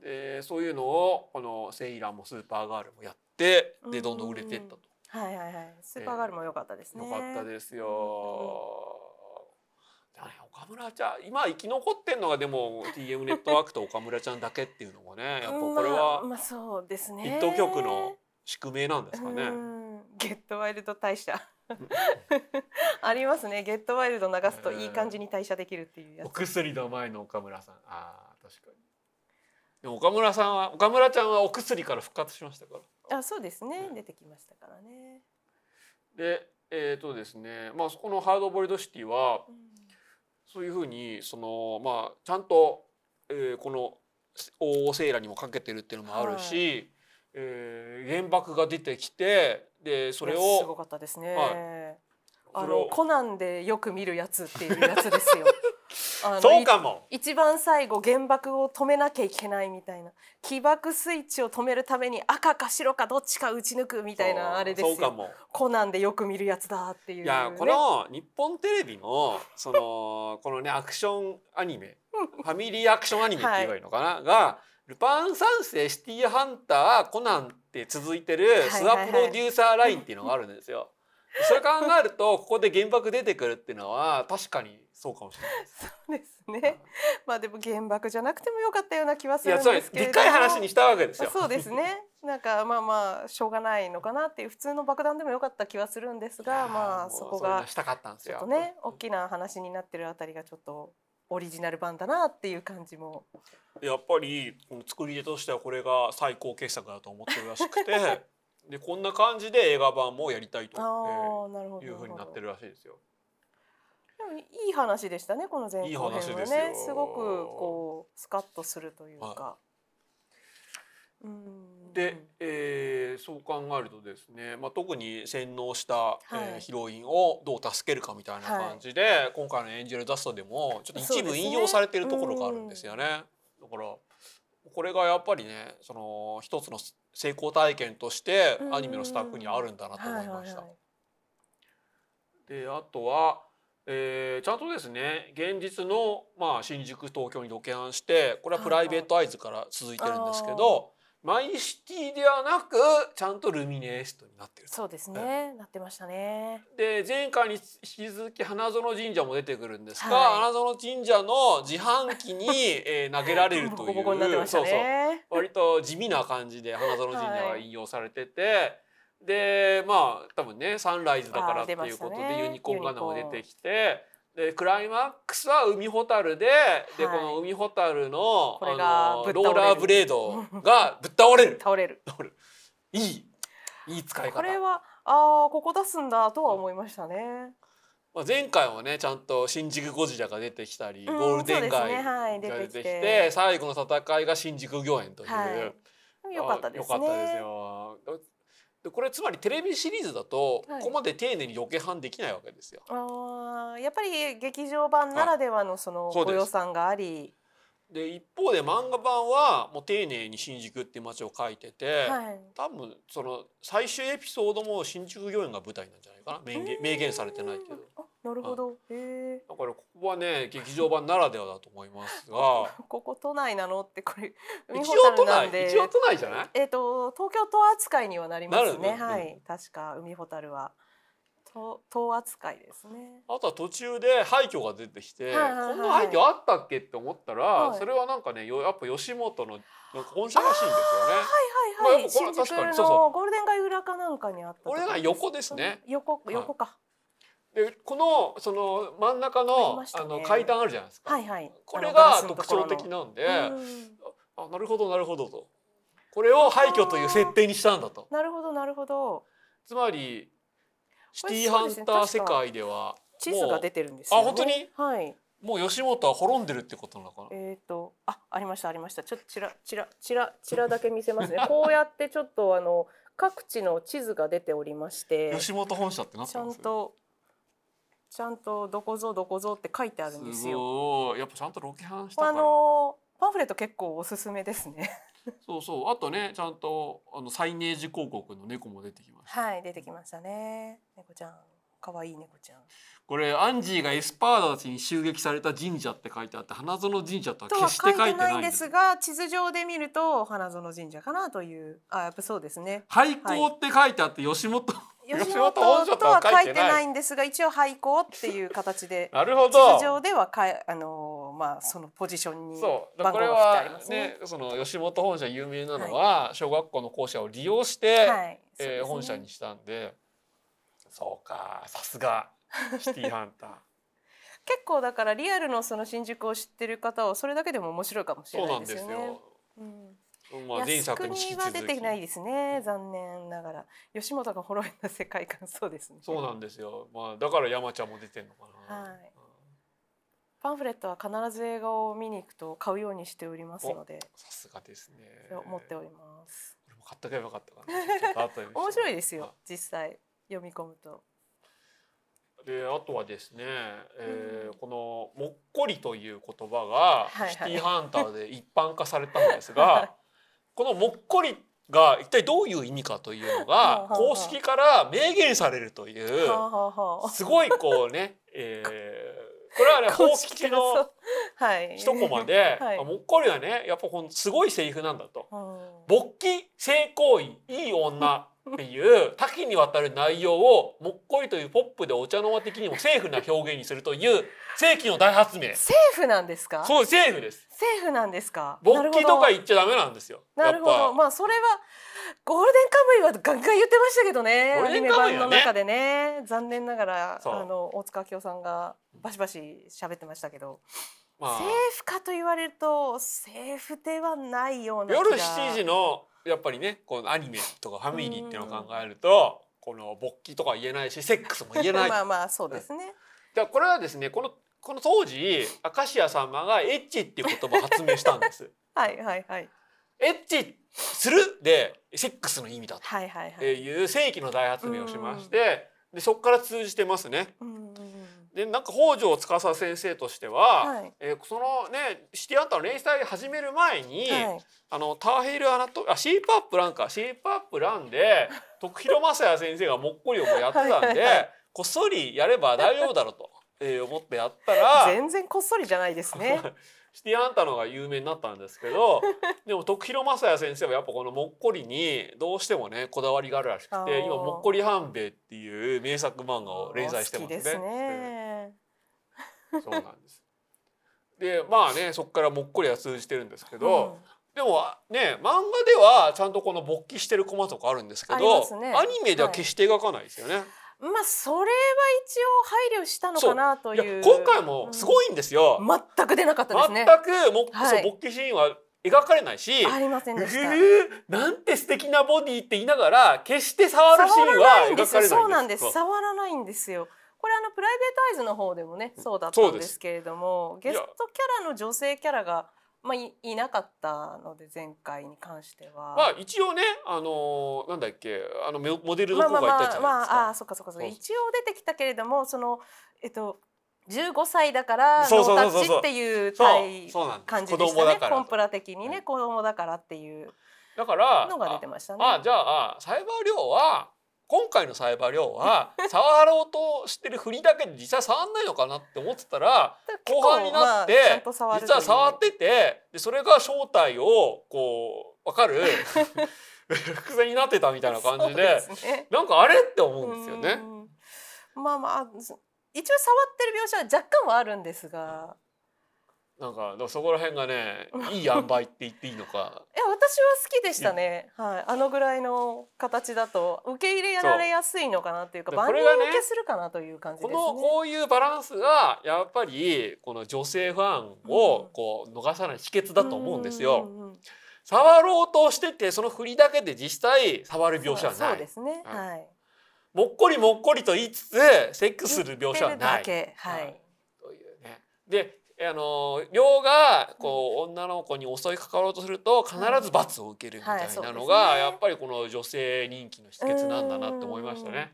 Speaker 1: でそういうのをこのセイラもスーパーガールもやってでどんどん売れていったと。
Speaker 2: はいはいはい。スーパーガールも良かったですね。
Speaker 1: よかったですよ。でもね岡村ちゃん今生き残ってんのがでも TM ネットワークと岡村ちゃんだけっていうのがねやっぱこれ
Speaker 2: まあ、
Speaker 1: は
Speaker 2: まあそうですね。
Speaker 1: ヒット曲の宿命なんですかね。
Speaker 2: うんゲットワイルド代謝 ありますね。ゲットワイルド流すといい感じに代謝できるっていうや
Speaker 1: お
Speaker 2: つ。
Speaker 1: 薬の前の岡村さんあー確かに。でも岡村さんは岡村ちゃんはお薬から復活しましたから。
Speaker 2: あ、そうですね。
Speaker 1: うん
Speaker 2: 出てきましたからね。
Speaker 1: でえっ、とですねまあそこのハードボイルドシティは
Speaker 2: うん
Speaker 1: そういうふうにそのまあちゃんと、えーこの大セイラにもかけてるっていうのもあるし、えー原爆が出てきてでそれ
Speaker 2: いやすご
Speaker 1: を
Speaker 2: かったですね。
Speaker 1: は
Speaker 2: あ
Speaker 1: それを
Speaker 2: のコナンでよく見るやつっていうやつですよ。
Speaker 1: そうかも
Speaker 2: い一番最後原爆を止めなきゃいけないみたいな起爆スイッチを止めるために赤か白かどっちか打ち抜くみたいなあれですよ。
Speaker 1: そうかも
Speaker 2: コナンでよく見るやつだっていう、ね。
Speaker 1: いやこの日本テレビのそのこのねアクションアニメファミリーアクションアニメって言えばいいのかな、が「ルパン三世シティーハンターコナン」って続いてる
Speaker 2: はいはい
Speaker 1: スワプロデューサーラインっていうのがあるんですよ。それ考えるとここで原爆出てくるっていうのは確かにそうかもしれないです。
Speaker 2: そうですね。まあでも原爆じゃなくてもよかったような気はするんですけれども。
Speaker 1: でっかい話にしたわけですよ。
Speaker 2: そうですね。なんかまあまあしょうがないのかなっていう普通の爆弾でもよかった気はするんですが、まあそこが
Speaker 1: したかったんですよ。
Speaker 2: ちょっとね大きな話になってるあたりがちょっとオリジナル版だなっていう感じも。
Speaker 1: やっぱり作り手としてはこれが最高傑作だと思ってるらしくて でこんな感じで映画版もやりたいと、いうふうになってるらしいですよ。
Speaker 2: でもいい話でしたねこの前後編
Speaker 1: いい
Speaker 2: は
Speaker 1: 話です
Speaker 2: ね
Speaker 1: よ
Speaker 2: すごくこうスカッとするというか。
Speaker 1: は
Speaker 2: うん
Speaker 1: で、えーそう考えるとですね、まあ、特に洗脳した、えー
Speaker 2: はい
Speaker 1: ヒロインをどう助けるかみたいな感じで、今回の「エンジェルダスト」でもちょっと一部引用されてるところがあるんですよね。だからこれがやっぱりねその一つの成功体験としてアニメのスタッフにあるんだなと思いました。
Speaker 2: はいはいはい。
Speaker 1: であとは、えーちゃんとですね現実の、まあ、新宿東京にロケハンしてこれはプライベートアイズから続いてるんですけど、マイシティではなくちゃんとルミネエストになってると。
Speaker 2: そうですね、なってましたね。
Speaker 1: で前回に引き続き花園神社も出てくるんですが、
Speaker 2: はい。
Speaker 1: 花園神社の自販機に、えー投げられるというそうそう。
Speaker 2: ね。
Speaker 1: 割と地味な感じで花園神社は引用されてて、でまあ多分ねサンライズだからっていうことでユニコーンガンダムが出てきて。でクライマックスは海ホタルで、で
Speaker 2: はい。
Speaker 1: この海ホタルの
Speaker 2: これが
Speaker 1: あのローラーブレードがぶっ倒れる。
Speaker 2: 倒れる。
Speaker 1: いいいい使い方。
Speaker 2: これはああここ出すんだとは思いましたね。
Speaker 1: まあ、前回はねちゃんと新宿ゴジラが出てきたり、
Speaker 2: うん
Speaker 1: ゴールデン街が出てきて,、
Speaker 2: 出てきて
Speaker 1: 最後の戦いが新宿御苑という、
Speaker 2: はい。よかったですね。
Speaker 1: あよかったですよでこれつまりテレビシリーズだと、
Speaker 2: はい。
Speaker 1: ここまで丁寧にロケハンできないわけですよ。
Speaker 2: ああやっぱり劇場版ならではのそのご予算があり、
Speaker 1: で一方で漫画版はもう丁寧に新宿っていう街を描いてて、
Speaker 2: はい。
Speaker 1: 多分その最終エピソードも新宿御苑が舞台なんじゃないかな明言明言されてないけど。
Speaker 2: あなるほど。へえ。
Speaker 1: だからここはね劇場版ならではだと思いますが
Speaker 2: ここ都内なのってこれ
Speaker 1: 一応都内
Speaker 2: るなんで
Speaker 1: 一応都内じゃない？
Speaker 2: えっ、と東京都扱いにはなりますね。
Speaker 1: ね
Speaker 2: はい、確か海ほたるは都都扱いですね。
Speaker 1: あとは途中で廃墟が出てきて、
Speaker 2: はいはいはい
Speaker 1: こんな廃墟あったっけって思ったら、
Speaker 2: はい
Speaker 1: それはなんかねよやっぱ吉本のなんか本社らしいんですよね。
Speaker 2: はいはいはい。
Speaker 1: まあでもこれ確かにそう
Speaker 2: ゴールデン街裏かなんかにあったとこ
Speaker 1: れが横ですね。
Speaker 2: 横
Speaker 1: い
Speaker 2: 横か。
Speaker 1: でこのその真ん中のあ、
Speaker 2: ね
Speaker 1: の階段あるじゃないですか。
Speaker 2: はいはい。
Speaker 1: これが特徴的なんで、
Speaker 2: うん
Speaker 1: あなるほどなるほどと。これを廃墟という設定にしたんだと。
Speaker 2: なるほどなるほど。
Speaker 1: つまりシティーハンター世界では
Speaker 2: 地図が出てるんですよ、ね。
Speaker 1: あ本当に？
Speaker 2: はい。
Speaker 1: もう吉本は滅んでるってことなのかな？
Speaker 2: えっ、とあありましたありましたちょっとちらちらちらちらだけ見せますね こうやってちょっとあの各地の地図が出ておりまして
Speaker 1: 吉本本社ってなって
Speaker 2: ちゃ
Speaker 1: ます
Speaker 2: んとちゃんとどこぞどこぞって書いてあるんですよ。
Speaker 1: ごいやっぱちゃんとロケハンしたか
Speaker 2: あ
Speaker 1: ら、
Speaker 2: のパンフレット結構おすすめですね。
Speaker 1: そうそうあとねちゃんとあのサイネージ広告の猫も出てきました
Speaker 2: はい出てきましたね。猫ちゃん可愛い猫ちゃん。
Speaker 1: これアンジーがエスパーダたちに襲撃された神社って書いてあって花園神社とは決して
Speaker 2: 書いてないん
Speaker 1: 書いてないんで
Speaker 2: ですすが地図上で見ると花園神社かなというあやっぱそうですね。
Speaker 1: 廃校って書いてあって吉本、
Speaker 2: 吉
Speaker 1: 吉
Speaker 2: 本
Speaker 1: 本本社
Speaker 2: とは書いて
Speaker 1: ない。
Speaker 2: んですが一応廃校っていう形で
Speaker 1: なるほ
Speaker 2: 地
Speaker 1: ど
Speaker 2: 図上ではかいあのまあそのポジションに
Speaker 1: そう。
Speaker 2: 番号がありますね。
Speaker 1: ねその吉本本社有名なのは、小学校の校舎を利用して、
Speaker 2: はい、そう
Speaker 1: えー
Speaker 2: ですね。
Speaker 1: 本社にしたんで。そうか。さすが。シティーハンター。
Speaker 2: 結構だからリアルのその新宿を知ってる方はそれだけでも面白いかもし
Speaker 1: そうなん
Speaker 2: れないでよね。
Speaker 1: ですすよ。
Speaker 2: うん、
Speaker 1: まあ、
Speaker 2: は出てないですね残念ながら。吉本が滅びた世界観そうですね。
Speaker 1: そうなんですよ。まあだから山ちゃんも出てんのかな。
Speaker 2: はい。パンフレットは必ず映画を見に行くと買うようにしておりますので
Speaker 1: さすがですね。
Speaker 2: それを持っております。
Speaker 1: 俺も買ってけばよかったかな。
Speaker 2: 面白いですよ実際読み込むと。
Speaker 1: であとはですね、えー
Speaker 2: うん。
Speaker 1: この「もっこり」という言葉が
Speaker 2: はいはい。
Speaker 1: シティーハンターで一般化されたんですが、この「もっこり」が一体どういう意味かというのが公式から明言されるというすごいこうね、えー これはね
Speaker 2: 公
Speaker 1: 公式の一コマで、もっこりはねやっぱこのすごいセリフなんだと。
Speaker 2: うん。
Speaker 1: 勃起性行為いい女っていう多岐にわたる内容をもっこりというポップでお茶の間的にもセーフな表現にするという世紀の大発明。
Speaker 2: セーフなんですか？
Speaker 1: そうセーフです。
Speaker 2: セーフなんですか？
Speaker 1: 勃起とか言っちゃダメなんですよ。
Speaker 2: なるほどまあそれはゴールデンカムイはガンガン言ってましたけどね。
Speaker 1: ゴールデンカムイはね。
Speaker 2: 版の中でね。残念ながらあの大塚明夫さんがバシバシ喋ってましたけど、
Speaker 1: まあ。
Speaker 2: セーフかと言われるとセーフではないような
Speaker 1: 夜7時のやっぱりねこのアニメとかファミリーっていうのを考えるとこの勃起とか言えないしセックスも言えない。
Speaker 2: まあまあそうですね、
Speaker 1: じゃあこれはですねこのこの当時明石家さんまがエッチっていう言葉を発明したんです。
Speaker 2: はいはいはい。
Speaker 1: エッチするでセックスの意味だという世紀の大発明をしましてでそこから通じてますね。
Speaker 2: うん
Speaker 1: でなんか北条司先生としては、
Speaker 2: はい。
Speaker 1: えーそのねシティアンタの連載始める前に、
Speaker 2: はい。
Speaker 1: あのターヘルアナトあシープアップランかシープアップランで徳弘正也先生がもっこりをやってたんで
Speaker 2: はい
Speaker 1: こっそりやれば大丈夫だろうと、えー思ってやったら
Speaker 2: 全然こっそりじゃないですね。
Speaker 1: シティアンタのが有名になったんですけど でも徳弘正也先生はやっぱこのもっこりにどうしてもねこだわりがあるらしくて今「もっこり半兵衛」っていう名作漫画を連載してますね。そうなんです。でまあねそこからもっこりは通じてるんですけど、でもね漫画ではちゃんとこの勃起してるコマとかあるんですけど、
Speaker 2: ね。
Speaker 1: アニメでは決して描かないですよね。
Speaker 2: まあそれは一応配慮したのかなと
Speaker 1: い
Speaker 2: う。
Speaker 1: 今回もすごいんですよ。
Speaker 2: 全く出なかったですね。
Speaker 1: 全くも、
Speaker 2: はい。
Speaker 1: そう勃起シーンは描かれないし。
Speaker 2: ありませんでし
Speaker 1: なんて素敵なボディって言いながら決して触るシーンは描かれないんです
Speaker 2: よ。そうなんです。触らないんですよこれあのプライベートアイズの方でもねそうだったんですけれどもゲストキャラの女性キャラがまあいいなかったので前回に関しては。
Speaker 1: まあ一応ねあのーなんだっけあのモモデルの
Speaker 2: まあ
Speaker 1: 子がいたじゃ
Speaker 2: まあまあ
Speaker 1: ないですか。
Speaker 2: まああーそっかそっかそっか。
Speaker 1: そう
Speaker 2: 一応出てきたけれどもそのえっと15歳だからノータッチっていう感じ
Speaker 1: 子
Speaker 2: でしたね。コンプラ的にね、
Speaker 1: はい。
Speaker 2: 子供だからっていう
Speaker 1: だから
Speaker 2: のが出てましたね。
Speaker 1: あじゃあサイバー量は今回のサイバー量は触ろうとしてる振りだけで実際触んないのかなって思ってたら 後半になって、実は触っててでそれが正体をこう分かる 伏線になってたみたいな感じでなんかあれって思うんですよね。
Speaker 2: うん。まあまあず一応触ってる描写は若干はあるんですが
Speaker 1: なんかそこら辺がねいい塩梅って言っていいのか
Speaker 2: いや私は好きでしたね、はい、あのぐらいの形だと受け入れられやすいのかなというか万人受けするかなという感じですね。
Speaker 1: このこういうバランスがやっぱりこの女性ファンをこう逃さない秘訣だと思うんですよ。
Speaker 2: うんうんうん
Speaker 1: 触ろうとしててその振りだけで実際触る描写はない。
Speaker 2: そうですね。
Speaker 1: は
Speaker 2: はい。
Speaker 1: もっこりもっこりと言いつつセックスする描写は
Speaker 2: 言
Speaker 1: ない。
Speaker 2: は
Speaker 1: はい
Speaker 2: い。
Speaker 1: というね。であの亮がこう女の子に襲いかかろうとすると必ず罰を受けるみたいなのがやっぱりこの女性人気の秘訣なんだなって思いましたね。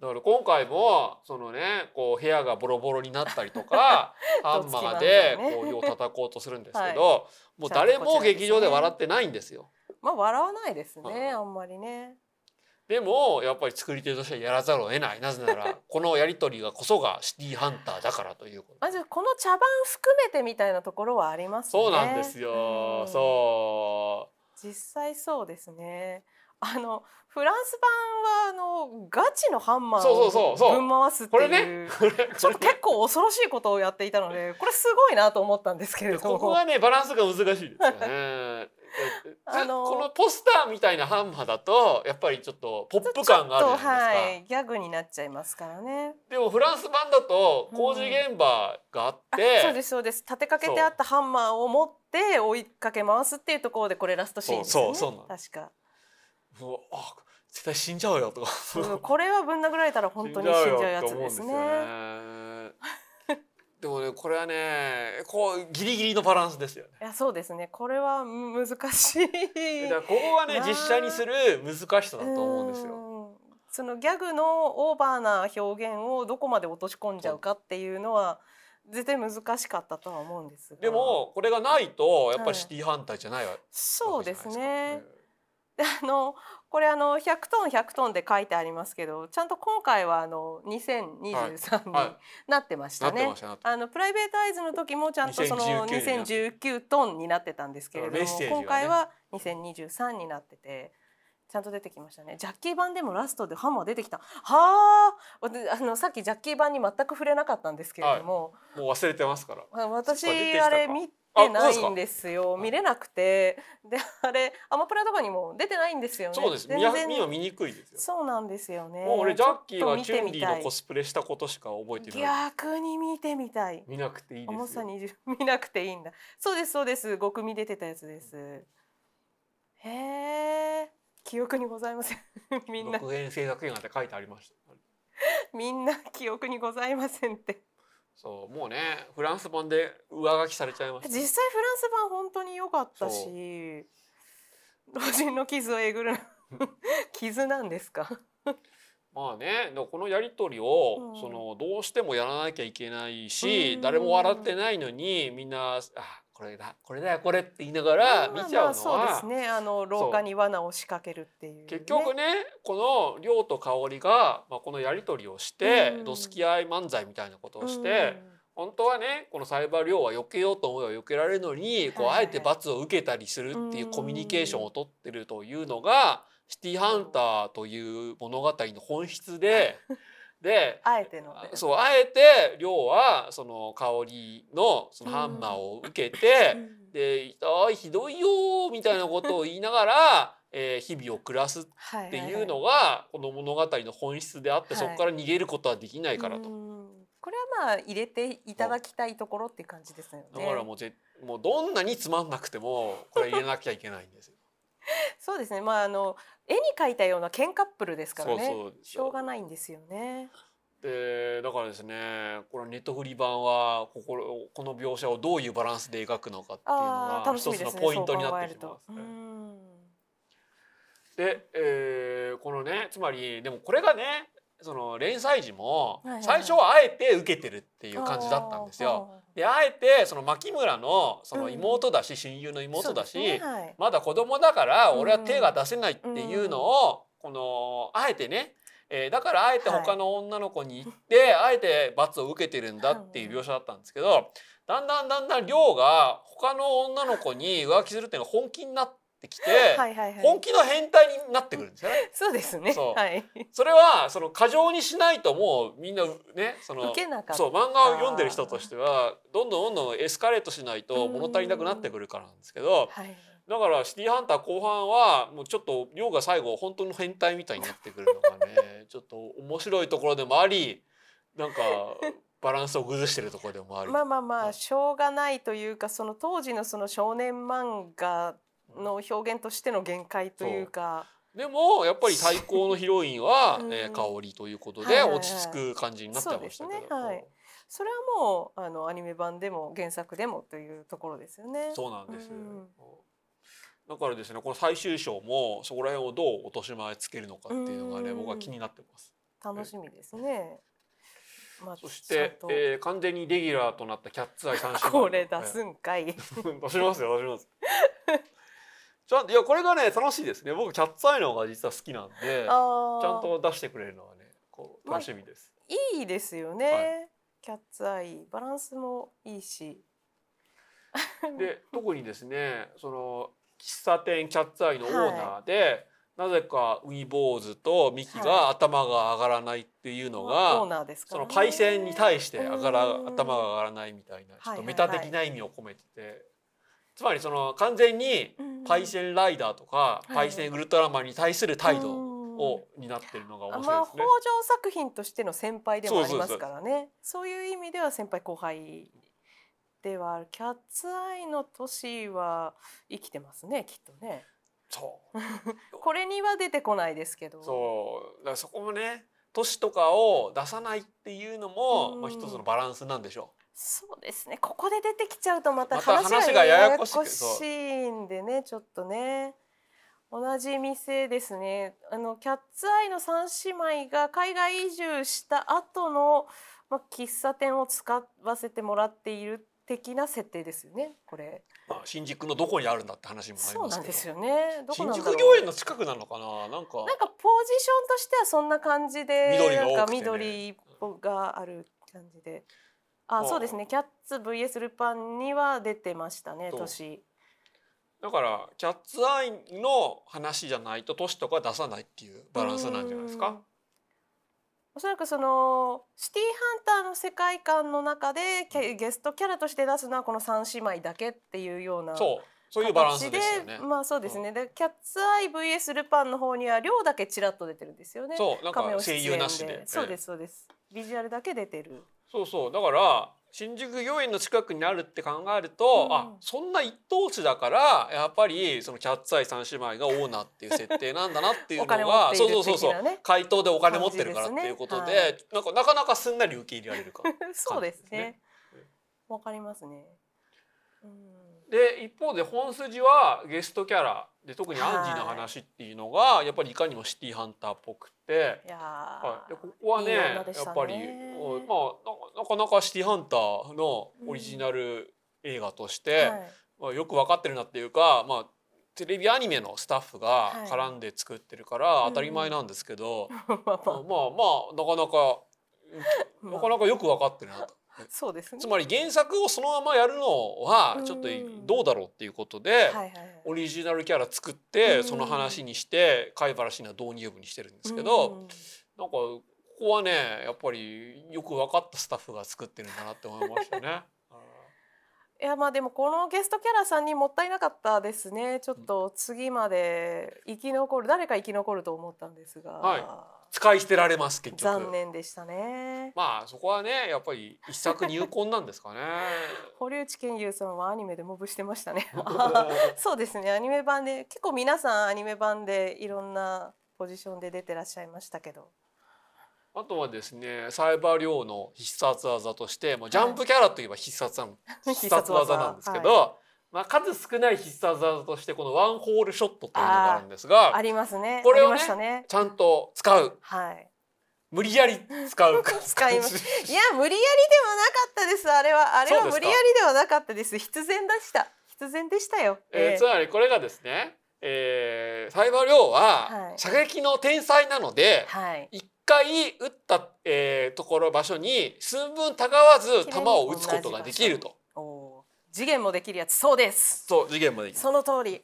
Speaker 1: だから今回もそのねこう部屋がボロボロになったりとか ハンマーでこう亮を叩こうとするんですけ
Speaker 2: はい
Speaker 1: ど、もう誰も劇場で笑ってないんですよ。
Speaker 2: まあ笑わないです
Speaker 1: はい
Speaker 2: ね。あんまりね。
Speaker 1: でもやっぱり作り手としてはやらざるを得ないなぜなら このやり取りがこそがシティーハンターだからということ
Speaker 2: まずこの茶番含めてみたいなところはありますね。
Speaker 1: そうなんですよ、
Speaker 2: うん
Speaker 1: そ
Speaker 2: 実際そうですね。あのフランス版はあのガチのハンマー
Speaker 1: そうそうそうそう
Speaker 2: をぶん回すっていう。
Speaker 1: ねこれ
Speaker 2: ちょっと結構恐ろしいことをやっていたのでこれすごいなと思ったんですけれども
Speaker 1: ここがねバランスが難しいですよね。
Speaker 2: あの
Speaker 1: このポスターみたいなハンマーだとやっぱりちょっとポップ感があるじゃないですか。
Speaker 2: はいギャグになっちゃいますからね。
Speaker 1: でもフランス版だと工事現場があっ
Speaker 2: あ
Speaker 1: て、
Speaker 2: そうですそうです立てかけてあったハンマーを持って追いかけ回すっていうところでこれラストシーンですよね
Speaker 1: そうそうそうな
Speaker 2: 確か、
Speaker 1: もうあ絶対死んじゃうよとか。
Speaker 2: うんこれはぶん殴られたら本当に死んじゃうやつですね
Speaker 1: でもねこれはねこうギリギリのバランスですよね。
Speaker 2: いやそうですね。これは難しい。
Speaker 1: だここがね実写にする難しさだと思うんですよ。
Speaker 2: うん。そのギャグのオーバーな表現をどこまで落とし込んじゃうかっていうのは絶対難しかったとは思うんですが。
Speaker 1: でもこれがないとやっぱ
Speaker 2: はい
Speaker 1: りシティハンターじゃないわけ
Speaker 2: そうですね。あのこれあの100トン100トンで書いてありますけどちゃんと今回はあの2023に
Speaker 1: はい。は
Speaker 2: なってましたね。
Speaker 1: なってましたなってまし
Speaker 2: あのプライベートアイズの時もちゃんとその
Speaker 1: 2019
Speaker 2: 2019トンになってたんですけれども
Speaker 1: ね。
Speaker 2: 今回は2023になっててちゃんと出てきましたね。ジャッキー版でもラストでハンマー出てきた。はあのさっきジャッキー版に全く触れなかったんですけれども、
Speaker 1: もう忘れてますから。
Speaker 2: あ私あれ見てないんですよ。見れなくて。であれアマプラとかにも出てないんですよね。
Speaker 1: そうです。
Speaker 2: 全然。
Speaker 1: 見や見は見にくいですよ。
Speaker 2: そうなんですよね。
Speaker 1: もう俺ジャッキーが
Speaker 2: ちょっと見
Speaker 1: チュンリーのコスプレしたことしか覚えてない。
Speaker 2: 逆に見てみたい。
Speaker 1: 見なくていいですよ。
Speaker 2: 重さ20見なくていいんだ。そうですそうです。5組出てたやつです。へえ記憶にございません。みんな。
Speaker 1: 続編制作映画って書いてありました。
Speaker 2: みんな記憶にございませんって。
Speaker 1: そうもうねフランス版で上書きされちゃいました。
Speaker 2: 実際フランス版本当に良かったし老人の傷をえぐる 傷なんですか？
Speaker 1: まあねこのやり取りを、
Speaker 2: うん。
Speaker 1: そのどうしてもやらなきゃいけないし、
Speaker 2: うん。
Speaker 1: 誰も笑ってないのにみんな「あこれだこれだよこれ」って言いながら見ちゃうのは、
Speaker 2: まあそうですね。あの廊下に罠を仕掛けるっていう、ね、
Speaker 1: 結局ねこの亮と香織が、まあ、このやり取りをして、
Speaker 2: うん。
Speaker 1: どつき合い漫才みたいなことをして、本当はねこのサイバー亮は避けようと思えば避けられるのに、こうあえて罰を受けたりするっていう
Speaker 2: うん
Speaker 1: コミュニケーションを取ってるというのが「シティーハンター」という物語の本質で で
Speaker 2: あえてのね
Speaker 1: そうあえて亮はその香りのそのハンマーを受けて、で「痛いひどいよ」みたいなことを言いながら、えー日々を暮らすっ
Speaker 2: って
Speaker 1: いうのがこの物語の本質であって、
Speaker 2: はい
Speaker 1: そこから逃げることはできないからと。
Speaker 2: これはまあ入れていただきたいところっていう感じですよね。
Speaker 1: だからもうぜもうどんなにつまんなくてもこれ入れなきゃいけないんですよ。
Speaker 2: そうですね。まああの絵に描いたような剣カップルですからね。
Speaker 1: そうそう
Speaker 2: しょうがないんですよね。
Speaker 1: でだからですねこのネットフリ版はこここの描写をどういうバランスで描くのかっていうのが一つの。ポイントになってきます。
Speaker 2: う
Speaker 1: ね。
Speaker 2: ん。
Speaker 1: で、えーこのねつまりでもこれがねその連載時も最初はあえて受けてるっていう感じだったんですよ。であえてその牧村のその妹だし、親友の。妹だし、まだ子供だから
Speaker 2: うん。
Speaker 1: 俺は手が出せないっていうのを、このあえてね、えーだからあえて他の女の子に行って、あえて罰を受けてるんだっていう描写だったんですけどだんだんだんだん亮が他の女の子に浮気するっていうのが本気になってきて。本気の変態になってくるんですよね。
Speaker 2: そうですね。はい。
Speaker 1: それはその過剰にしないともうみんなねその
Speaker 2: 受けなかった。
Speaker 1: そう漫画を読んでる人としてはどんどんどんどんエスカレートしないと物足りなくなってくるからなんですけど
Speaker 2: はい。
Speaker 1: だからシティーハンター後半はもうちょっと亮が最後本当の変態みたいになってくるのがね ちょっと面白いところでもありなんかバランスを崩してるところでもあり。
Speaker 2: まあまあま
Speaker 1: はい
Speaker 2: あしょうがないというかその当時のその少年漫画の表現としての限界というか。
Speaker 1: でもやっぱり対抗のヒロインは、
Speaker 2: うん
Speaker 1: えー香りということで落ち着く感じになってましたけど、
Speaker 2: はいそれはもうあのアニメ版でも原作でもというところですよね。
Speaker 1: そうなんですよ、
Speaker 2: うん
Speaker 1: だからですねこの最終章もそこら辺をどう落とし前つけるのかっていうのがね
Speaker 2: うん
Speaker 1: 僕は気になってます。
Speaker 2: 楽しみですね。まあ
Speaker 1: そして、
Speaker 2: と
Speaker 1: えー完全にレギュラーとなったキャッツアイ三姉妹
Speaker 2: これ出すんかい。
Speaker 1: 出しますよ出します。ちゃんといやこれがね楽しいですね。僕キャッツアイの方が実は好きなんでち
Speaker 2: あ
Speaker 1: ゃん
Speaker 2: ー
Speaker 1: と出してくれるのはねこう
Speaker 2: まあ
Speaker 1: 楽しみです。
Speaker 2: いいですよね。
Speaker 1: は
Speaker 2: キャッツアイ。バランスもいいし。
Speaker 1: で特にですねその喫茶店キャッツアイのオーナーで、なぜかウィボーズとミキ
Speaker 2: は
Speaker 1: が頭が上がらないっていうのが、
Speaker 2: オーナーですからね。
Speaker 1: そのパイセンに対して上がら
Speaker 2: うん。
Speaker 1: 頭が上がらないみたいなちょっ
Speaker 2: はいはいはい。
Speaker 1: とメタ的な意味を込めてて、つまりその完全に
Speaker 2: うん
Speaker 1: パイセンライダーとか、
Speaker 2: い。
Speaker 1: パイセンウルトラマンに対する態度
Speaker 2: うん。
Speaker 1: を担ってるのが面白いですね。
Speaker 2: 条。作品としての先輩でもありますからね。そういう意味では先輩後輩。ではキャッツアイの年は生きてますねきっとね
Speaker 1: そう。
Speaker 2: これには出てこないですけど。
Speaker 1: そう。だからそこもね年とかを出さないっていうのも、
Speaker 2: うん。
Speaker 1: まあ、一つのバランスなんでしょ
Speaker 2: そうですね。ここで出てきちゃうとまた話が
Speaker 1: や
Speaker 2: ややこ
Speaker 1: し
Speaker 2: いんでねちょっとね。同じ店ですね。あのキャッツアイの三姉妹が海外移住した後のまあ、喫茶店を使わせてもらっている的な設定ですよねこれ。
Speaker 1: う、まあ、新宿のどこにあるんだって話もあり
Speaker 2: そうなんですよね。どこ
Speaker 1: 新宿御苑の近くなのかな？なんか。
Speaker 2: なんかポジションとしてはそんな感じで
Speaker 1: 緑がね。
Speaker 2: なんか緑がある感じであ
Speaker 1: あ
Speaker 2: そうですねキャッツ VS ルパンには出てましたね年
Speaker 1: だからキャッツアイの話じゃないと都市とか出さないっていうバランスなんじゃないですか？
Speaker 2: うん。おそらくそのシティハンターの世界観の中でゲゲストキャラとして出すのはこの三姉妹だけっていうような
Speaker 1: そうそういうバランスですよね。
Speaker 2: まあそうですね。でキャッツアイ VS ルパンの方には量だけちらっと出てるんですよね。
Speaker 1: そうなんか声
Speaker 2: 演
Speaker 1: 優なしで。
Speaker 2: そうですそうです。ビジュアルだけ出てる。
Speaker 1: そうそう。だから新宿御苑の近くにあるって考えると、
Speaker 2: うん。
Speaker 1: あそんな一等地だからやっぱりそのキャッツアイ三姉妹がオーナーっていう設定なんだなっていうのがそうそうそうそう。回答でお金持ってるからっていうことで
Speaker 2: 感じ
Speaker 1: なんかなかなかすんなり受け入れられるか
Speaker 2: そう
Speaker 1: です
Speaker 2: ね。わかりますね。うん。
Speaker 1: で一方で本筋はゲストキャラで特にアンジーの話っていうのがやっぱりいかにもシティハンターっぽくて。はい、でここはね
Speaker 2: ね。
Speaker 1: やっぱりおまあななかなかシティハンターのオリジナル映画として、
Speaker 2: はい。
Speaker 1: まあ、よく分かってるなっていうか、まあ、テレビアニメのスタッフが
Speaker 2: はい。
Speaker 1: 絡んで作ってるから
Speaker 2: うん。
Speaker 1: 当たり前なんですけど、
Speaker 2: まあ
Speaker 1: まあ。まあ
Speaker 2: ま
Speaker 1: まあなかなか
Speaker 2: あ
Speaker 1: なかなかよく分かってるなと。
Speaker 2: そうですね。
Speaker 1: つまり原作をそのままやるのはちょっと
Speaker 2: うん
Speaker 1: どうだろうっていうことで、
Speaker 2: はいはいはい。
Speaker 1: オリジナルキャラ作って、
Speaker 2: うん
Speaker 1: その話にして貝原シーナ導入部にしてるんですけど、
Speaker 2: うん
Speaker 1: なんかここはねやっぱりよく分かったスタッフが作ってるんだなって思いましたね。
Speaker 2: いやまあでもこのゲストキャラさんにもったいなかったですね。ちょっと次まで生き残る誰か生き残ると思ったんですが、
Speaker 1: は使い捨てられます結局。
Speaker 2: 残念でしたね。
Speaker 1: まあそこはねやっぱり一作入魂なんですかね。
Speaker 2: 堀内健優さんはアニメでモブしてましたね。そうですねアニメ版で結構皆さんアニメ版でいろんなポジションで出てらっしゃいましたけど。
Speaker 1: あとはですねサイバー量の必殺技として、まあ、ジャンプキャラといえば必殺技、必殺技なんですけど、まあ、数少ない必殺技としてこのワンホールショットというのがあるんですが
Speaker 2: ありますね。
Speaker 1: これをね
Speaker 2: ね。
Speaker 1: ちゃんと使う
Speaker 2: はい。
Speaker 1: 無理やり使う
Speaker 2: 使いますいや無理やりではなかったです。あれはあれは無理やりではなかったです。必然でした。必然でしたよ。
Speaker 1: えー
Speaker 2: ええ
Speaker 1: つまりこれがですね、えー、サイバー量は
Speaker 2: はい
Speaker 1: 射撃の天才なので、
Speaker 2: はい。
Speaker 1: 一回撃った、えーところ場所に寸分たがわず弾を撃つことができると。
Speaker 2: 次元もできるやつ。そうです。
Speaker 1: そう次元までいく
Speaker 2: その通り。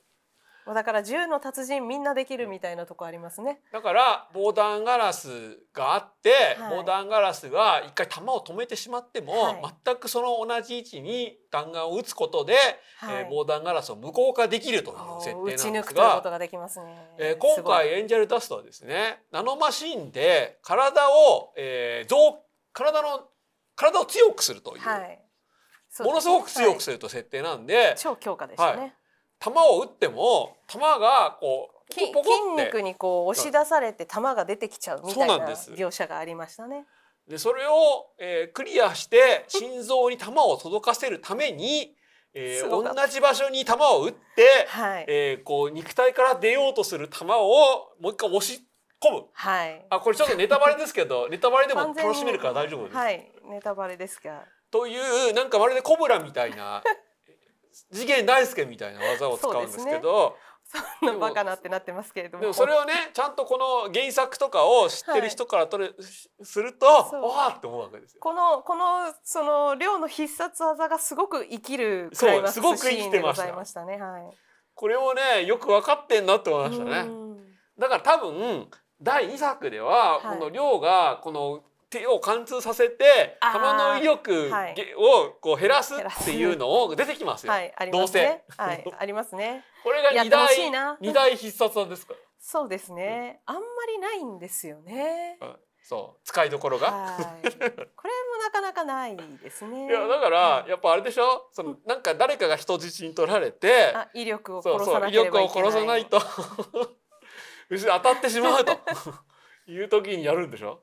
Speaker 2: だから銃の達人みんなできるみたいなとこありますね。
Speaker 1: だから防弾ガラスがあって、
Speaker 2: はい
Speaker 1: 防弾ガラスが一回弾を止めてしまっても、
Speaker 2: はい
Speaker 1: 全くその同じ位置に弾丸を撃つことで、
Speaker 2: はい
Speaker 1: えー防弾ガラスを無効化できるという設
Speaker 2: 撃ち抜
Speaker 1: 定なんですが
Speaker 2: くということ。ができますね。
Speaker 1: えー今回エンジェルダストはですねナノマシンで体を、えー、増体の体を強くするという、
Speaker 2: はい。
Speaker 1: ものすごく強く
Speaker 2: はい
Speaker 1: すると設定なんで、
Speaker 2: 超強化でしたね。
Speaker 1: は弾を撃っても弾がこう
Speaker 2: 筋肉にこう押し出されて弾が出てきちゃうみたいな描写がありましたね。
Speaker 1: でそれを、えークリアして心臓に弾を届かせるために、えー同じ場所に弾を撃って、
Speaker 2: はい。
Speaker 1: えーこう肉体から出ようとする弾をもう一回押し込む。
Speaker 2: はい。
Speaker 1: あこれちょっとネタバレですけどネタバレでも楽しめるから大丈夫です。
Speaker 2: はい。ネタバレですが。
Speaker 1: というなんかまるでコブラみたいな 次元大介みたいな技を使うんですけど
Speaker 2: そんなバカなってなってますけれども。
Speaker 1: でもそれをねちゃんとこの原作とかを知ってる人からとれ、するとわあって思うわけですよ。
Speaker 2: このこのその量の必殺技がすごく生きるク
Speaker 1: そう
Speaker 2: ライマック
Speaker 1: すごく
Speaker 2: スシーンでご
Speaker 1: 生きてました
Speaker 2: ざいましたね。はい。
Speaker 1: これをねよく分かってんなって思いましたね。
Speaker 2: うん
Speaker 1: だから多分第2作では、
Speaker 2: はい
Speaker 1: この亮がこの手を貫通させて
Speaker 2: あー
Speaker 1: 弾の威力
Speaker 2: はい
Speaker 1: をこう減らすっていうのを出てきますよ。
Speaker 2: はいありますね。はいありますね。
Speaker 1: これが2
Speaker 2: やってほし
Speaker 1: 大
Speaker 2: いな
Speaker 1: 二大必殺技ですか？
Speaker 2: そうですね。あんまりないんですよね。
Speaker 1: そう使いどころが。
Speaker 2: はい。これもなかなかないですね。
Speaker 1: いやだからやっぱあれでしょ？そのなんか誰かが人質に取られて
Speaker 2: あ威力を殺さな
Speaker 1: そう威力を。殺さないと 後ろ当たってしまうという時にやるんでしょ？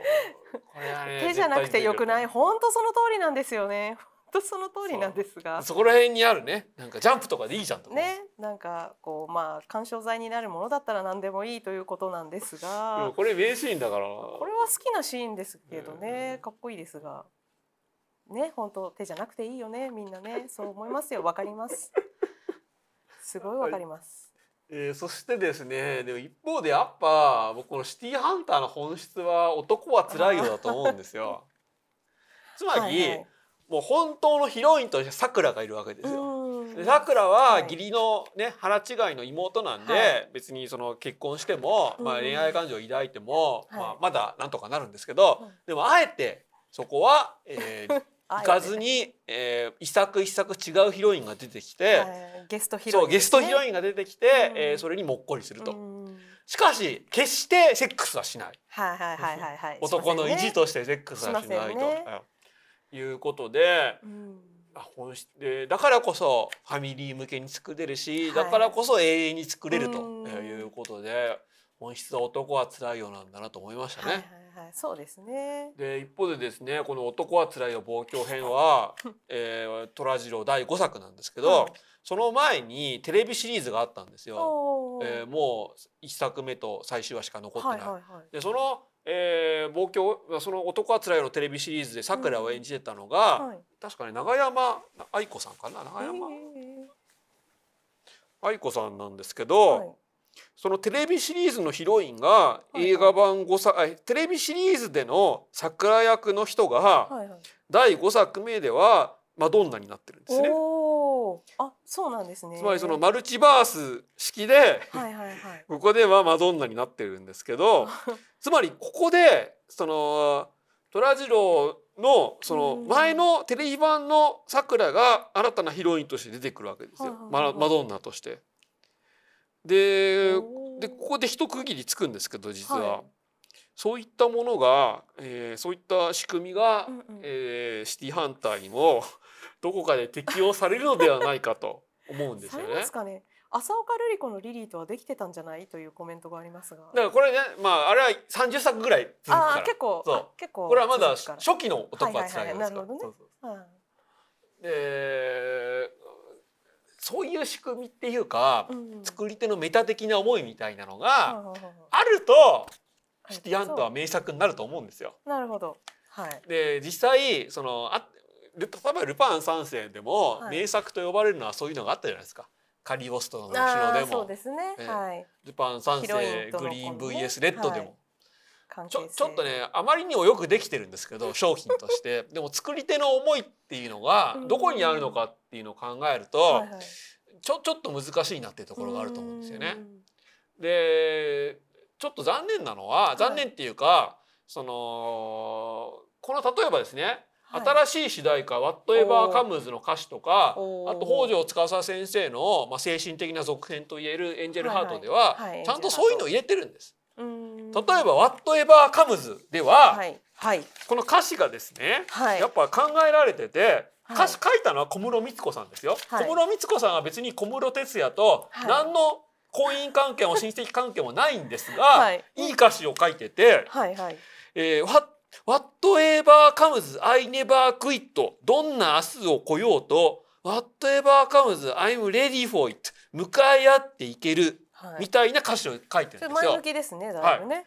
Speaker 1: ね
Speaker 2: 手じゃなくてよくない？
Speaker 1: 絶
Speaker 2: 本当その通りなんですよね。本当その通りなんですが。
Speaker 1: 対。そこら辺にあるね。なんかジャンプとかでいいじゃんとか
Speaker 2: ね、なんかこうまあ干渉剤になるものだったら何でもいいということなんですが、
Speaker 1: これ名シーンだから。
Speaker 2: これは好きなシーンですけどね、かっこいいですが、ね、本当手じゃなくていいよね、みんなね、そう思いますよ、わかります。すごいわかります。
Speaker 1: えーそしてですねでも一方でやっぱ僕このシティハンターの本質は男は辛いよだと思うんですよ。つまり、
Speaker 2: はいはい。
Speaker 1: もう本当のヒロインとしてさくらがいるわけですよ。さくらは義理のね腹違いの妹なんで、
Speaker 2: はい。
Speaker 1: 別にその結婚しても、まあ、
Speaker 2: うん。
Speaker 1: 恋愛感情を抱いても、
Speaker 2: はい。
Speaker 1: まあ、まだなんとかなるんですけど、
Speaker 2: うん
Speaker 1: でもあえてそこは、えー 行かずに、えー一作一作違うヒロインが出てきて、
Speaker 2: はいゲストヒロイン
Speaker 1: そうゲストヒロ
Speaker 2: ン
Speaker 1: インが出てきて、
Speaker 2: うん。
Speaker 1: えーそれにもっこりすると。
Speaker 2: うん。
Speaker 1: しかし決してセックスはしない。
Speaker 2: はいはいはいはいはい。
Speaker 1: 男の意地
Speaker 2: し
Speaker 1: としてセックスはしないと、
Speaker 2: ね
Speaker 1: うんい。うことで。
Speaker 2: うん。
Speaker 1: あ本質でだからこそファミリー向けに作れるし、
Speaker 2: はい。
Speaker 1: だからこそ永遠に作れると
Speaker 2: うん。
Speaker 1: いうことで本質は男は辛いよなんだなと思いましたね。
Speaker 2: はいはいはいそうですね。
Speaker 1: で一方でですねこの「男は辛いよ望郷編は」えー、虎次郎第5作なんですけど、
Speaker 2: はい。
Speaker 1: その前にテレビシリーズがあったんですよ。えーもう1作目と最終話しか残ってない。
Speaker 2: はいはいはい
Speaker 1: でその、えー、望郷その「男はつらいよ」のテレビシリーズでさくらを演じてたのが、
Speaker 2: はい。
Speaker 1: 確かに長山愛子さんかな長山
Speaker 2: え
Speaker 1: 愛子さんなんですけ
Speaker 2: ー
Speaker 1: ど、
Speaker 2: はい
Speaker 1: そのテレビシリーズのヒロインが
Speaker 2: い
Speaker 1: 映画版5作、あテレビシリーズでの桜役の人が
Speaker 2: はいはい。
Speaker 1: 第5作目ではマドンナになってるんですね。
Speaker 2: あそうなんですね。
Speaker 1: つまりそのマルチバース式で
Speaker 2: はいはいはい。
Speaker 1: ここではマドンナになってるんですけど つまりここでその虎次郎のその
Speaker 2: うん。
Speaker 1: 前のテレビ版のさくらが新たなヒロインとして出てくるわけですよ、マドンナとして。ででここで一区切りつくんですけど実は、
Speaker 2: はい。
Speaker 1: そういったものが、えーそういった仕組みが、
Speaker 2: うんうん。
Speaker 1: えーシティハンターにも どこかで適用されるのではないかと思うんですよね。
Speaker 2: 浅岡瑠璃子のリリーとはできてたんじゃない？というコメントがありますが。
Speaker 1: だからこれねまああれは30作ぐらい続く
Speaker 2: あ
Speaker 1: から。
Speaker 2: あ結構
Speaker 1: そう。
Speaker 2: あ結構
Speaker 1: これはまだ初期の男はつらいよですから。
Speaker 2: はいはいはいなるほどね。
Speaker 1: そうそう。
Speaker 2: はい。
Speaker 1: でそういう仕組みっていうか、
Speaker 2: うん。
Speaker 1: 作り手のメタ的な思いみたいなのが、あると
Speaker 2: はい。
Speaker 1: シティハンターは名作になると思うんですよ。
Speaker 2: なるほど。はい。
Speaker 1: で実際そのあル例えば「ルパン三世」でも、
Speaker 2: はい。
Speaker 1: 名作と呼ばれるのはそういうのがあったじゃないですか。カリオストの後ろで
Speaker 2: ああそう
Speaker 1: も
Speaker 2: ですね。
Speaker 1: ええ。
Speaker 2: はい「
Speaker 1: ルパン三世
Speaker 2: ンとの
Speaker 1: グリーン VS レッド」でも、
Speaker 2: はい。関
Speaker 1: ちょちょっとねあまりにもよくできてるんですけど商品として。でも作り手の思いっていうのが
Speaker 2: うん。
Speaker 1: どこにあるのかっていうのを考えると、
Speaker 2: はいはい。
Speaker 1: ちょちょっと難しいなっていうところがあると思うんですよね。
Speaker 2: うん。
Speaker 1: でちょっと残念なのは、
Speaker 2: い。
Speaker 1: 残念っていうかそのこの例えばですね、
Speaker 2: はい。
Speaker 1: 新しい主題歌「Whatever Comes」の歌詞とかあと北条司先生の、まあ、精神的な続編といえる「エンジェルハート」では、
Speaker 2: はいはい。はい。
Speaker 1: ちゃんとそういうのを入れてるんです。
Speaker 2: うん
Speaker 1: 例えば「Whatever Comes」では、
Speaker 2: はい。はい。
Speaker 1: この歌詞がですね、
Speaker 2: はい。
Speaker 1: やっぱ考えられてて
Speaker 2: はい
Speaker 1: 歌詞書いたのは小室光子さんですよ。
Speaker 2: はい。
Speaker 1: 小室光子さんは別に小室哲哉と
Speaker 2: はい。
Speaker 1: 何の婚姻関係も親戚関係もないんですが、
Speaker 2: はい。
Speaker 1: い、い歌詞を書いてて
Speaker 2: はいはい「
Speaker 1: えー、What- Whatever comes I never quit どんな明日を来ようと Whatever comes I'm ready for it 向かい合っていける」
Speaker 2: はい。
Speaker 1: みたいな歌詞を書いてるんですよ。
Speaker 2: 前向。きですねだいぶね。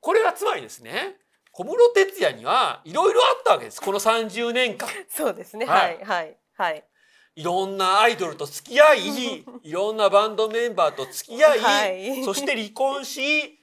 Speaker 1: これはつまりですね小室哲哉にはいろいろあったわけです。この30年間。
Speaker 2: そうですね。
Speaker 1: は
Speaker 2: はいい。はい。はい。
Speaker 1: いろんなアイドルと付き合い いろんなバンドメンバーと付き合い、
Speaker 2: はい。
Speaker 1: そして離婚し、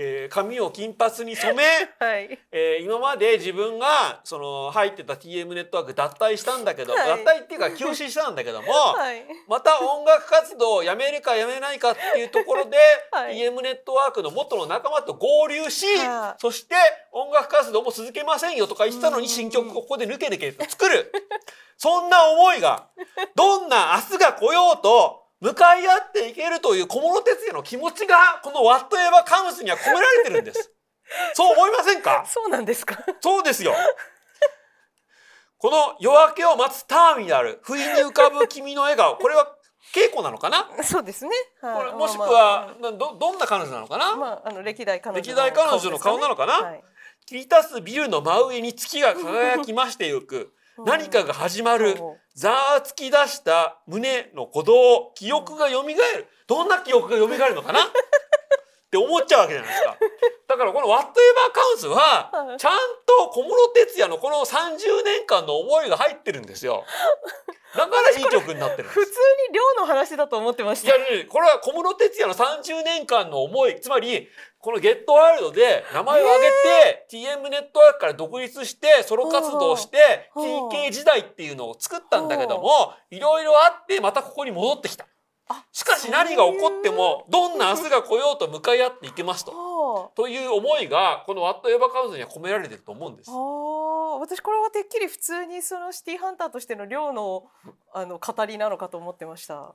Speaker 1: えー髪を金髪に染め、
Speaker 2: はい。
Speaker 1: えー今まで自分がその入ってた TM ネットワーク脱退したんだけど、
Speaker 2: はい。
Speaker 1: 脱退っていうか休止したんだけども、
Speaker 2: はい。
Speaker 1: また音楽活動をやめるかやめないかっていうところで、
Speaker 2: はい。
Speaker 1: TM ネットワークの元の仲間と合流し、
Speaker 2: はい
Speaker 1: そして音楽活動も続けませんよとか言ってたのに
Speaker 2: うん。
Speaker 1: 新曲ここで抜け抜けと作る。そんな思いがどんな明日が来ようと向かい合っていけるという小室哲哉の気持ちがこの「Whatever Comes」には込められてるんです。そう思いませんか？
Speaker 2: そうなんですか。
Speaker 1: そうですよ。この夜明けを待つターミナル、不意に浮かぶ君の笑顔、これは稽古なのかな？
Speaker 2: そうですね。はい。
Speaker 1: これもしく
Speaker 2: まあ
Speaker 1: どどんな彼女なのかな、
Speaker 2: まああの歴代彼女
Speaker 1: 歴代彼女の顔なのかな？
Speaker 2: はい。
Speaker 1: 切り立つビルの真上に月が輝きましてゆく何かが始まる。ざわつき出した胸の鼓動記憶が蘇る。どんな記憶が蘇るのかな？って思っちゃうわけじゃないですか。だからこの「Whatever Counts」はちゃんと小室哲哉のこの30年間の思いが入ってるんですよ。だからいい曲になってるんです。
Speaker 2: 普通に量の話だと思ってました。
Speaker 1: いやこれは小室哲哉の30年間の思い。つまりこの「ゲットワイルドで名前を挙げて、TM ネットワークから独立してソロ活動して
Speaker 2: はあ
Speaker 1: TK 時代っていうのを作ったんだけどもいろいろあってまたここに戻ってきた。
Speaker 2: あ
Speaker 1: しかし何が起こってもどんな明日が来ようと向かい合っていけますと。
Speaker 2: は
Speaker 1: という思いがこの「ワット・エヴァ・カウンズ」には込められてると思うんです
Speaker 2: 私これはてっきり普通にそのシティハンターとしての量のあの語りなのかと思ってました。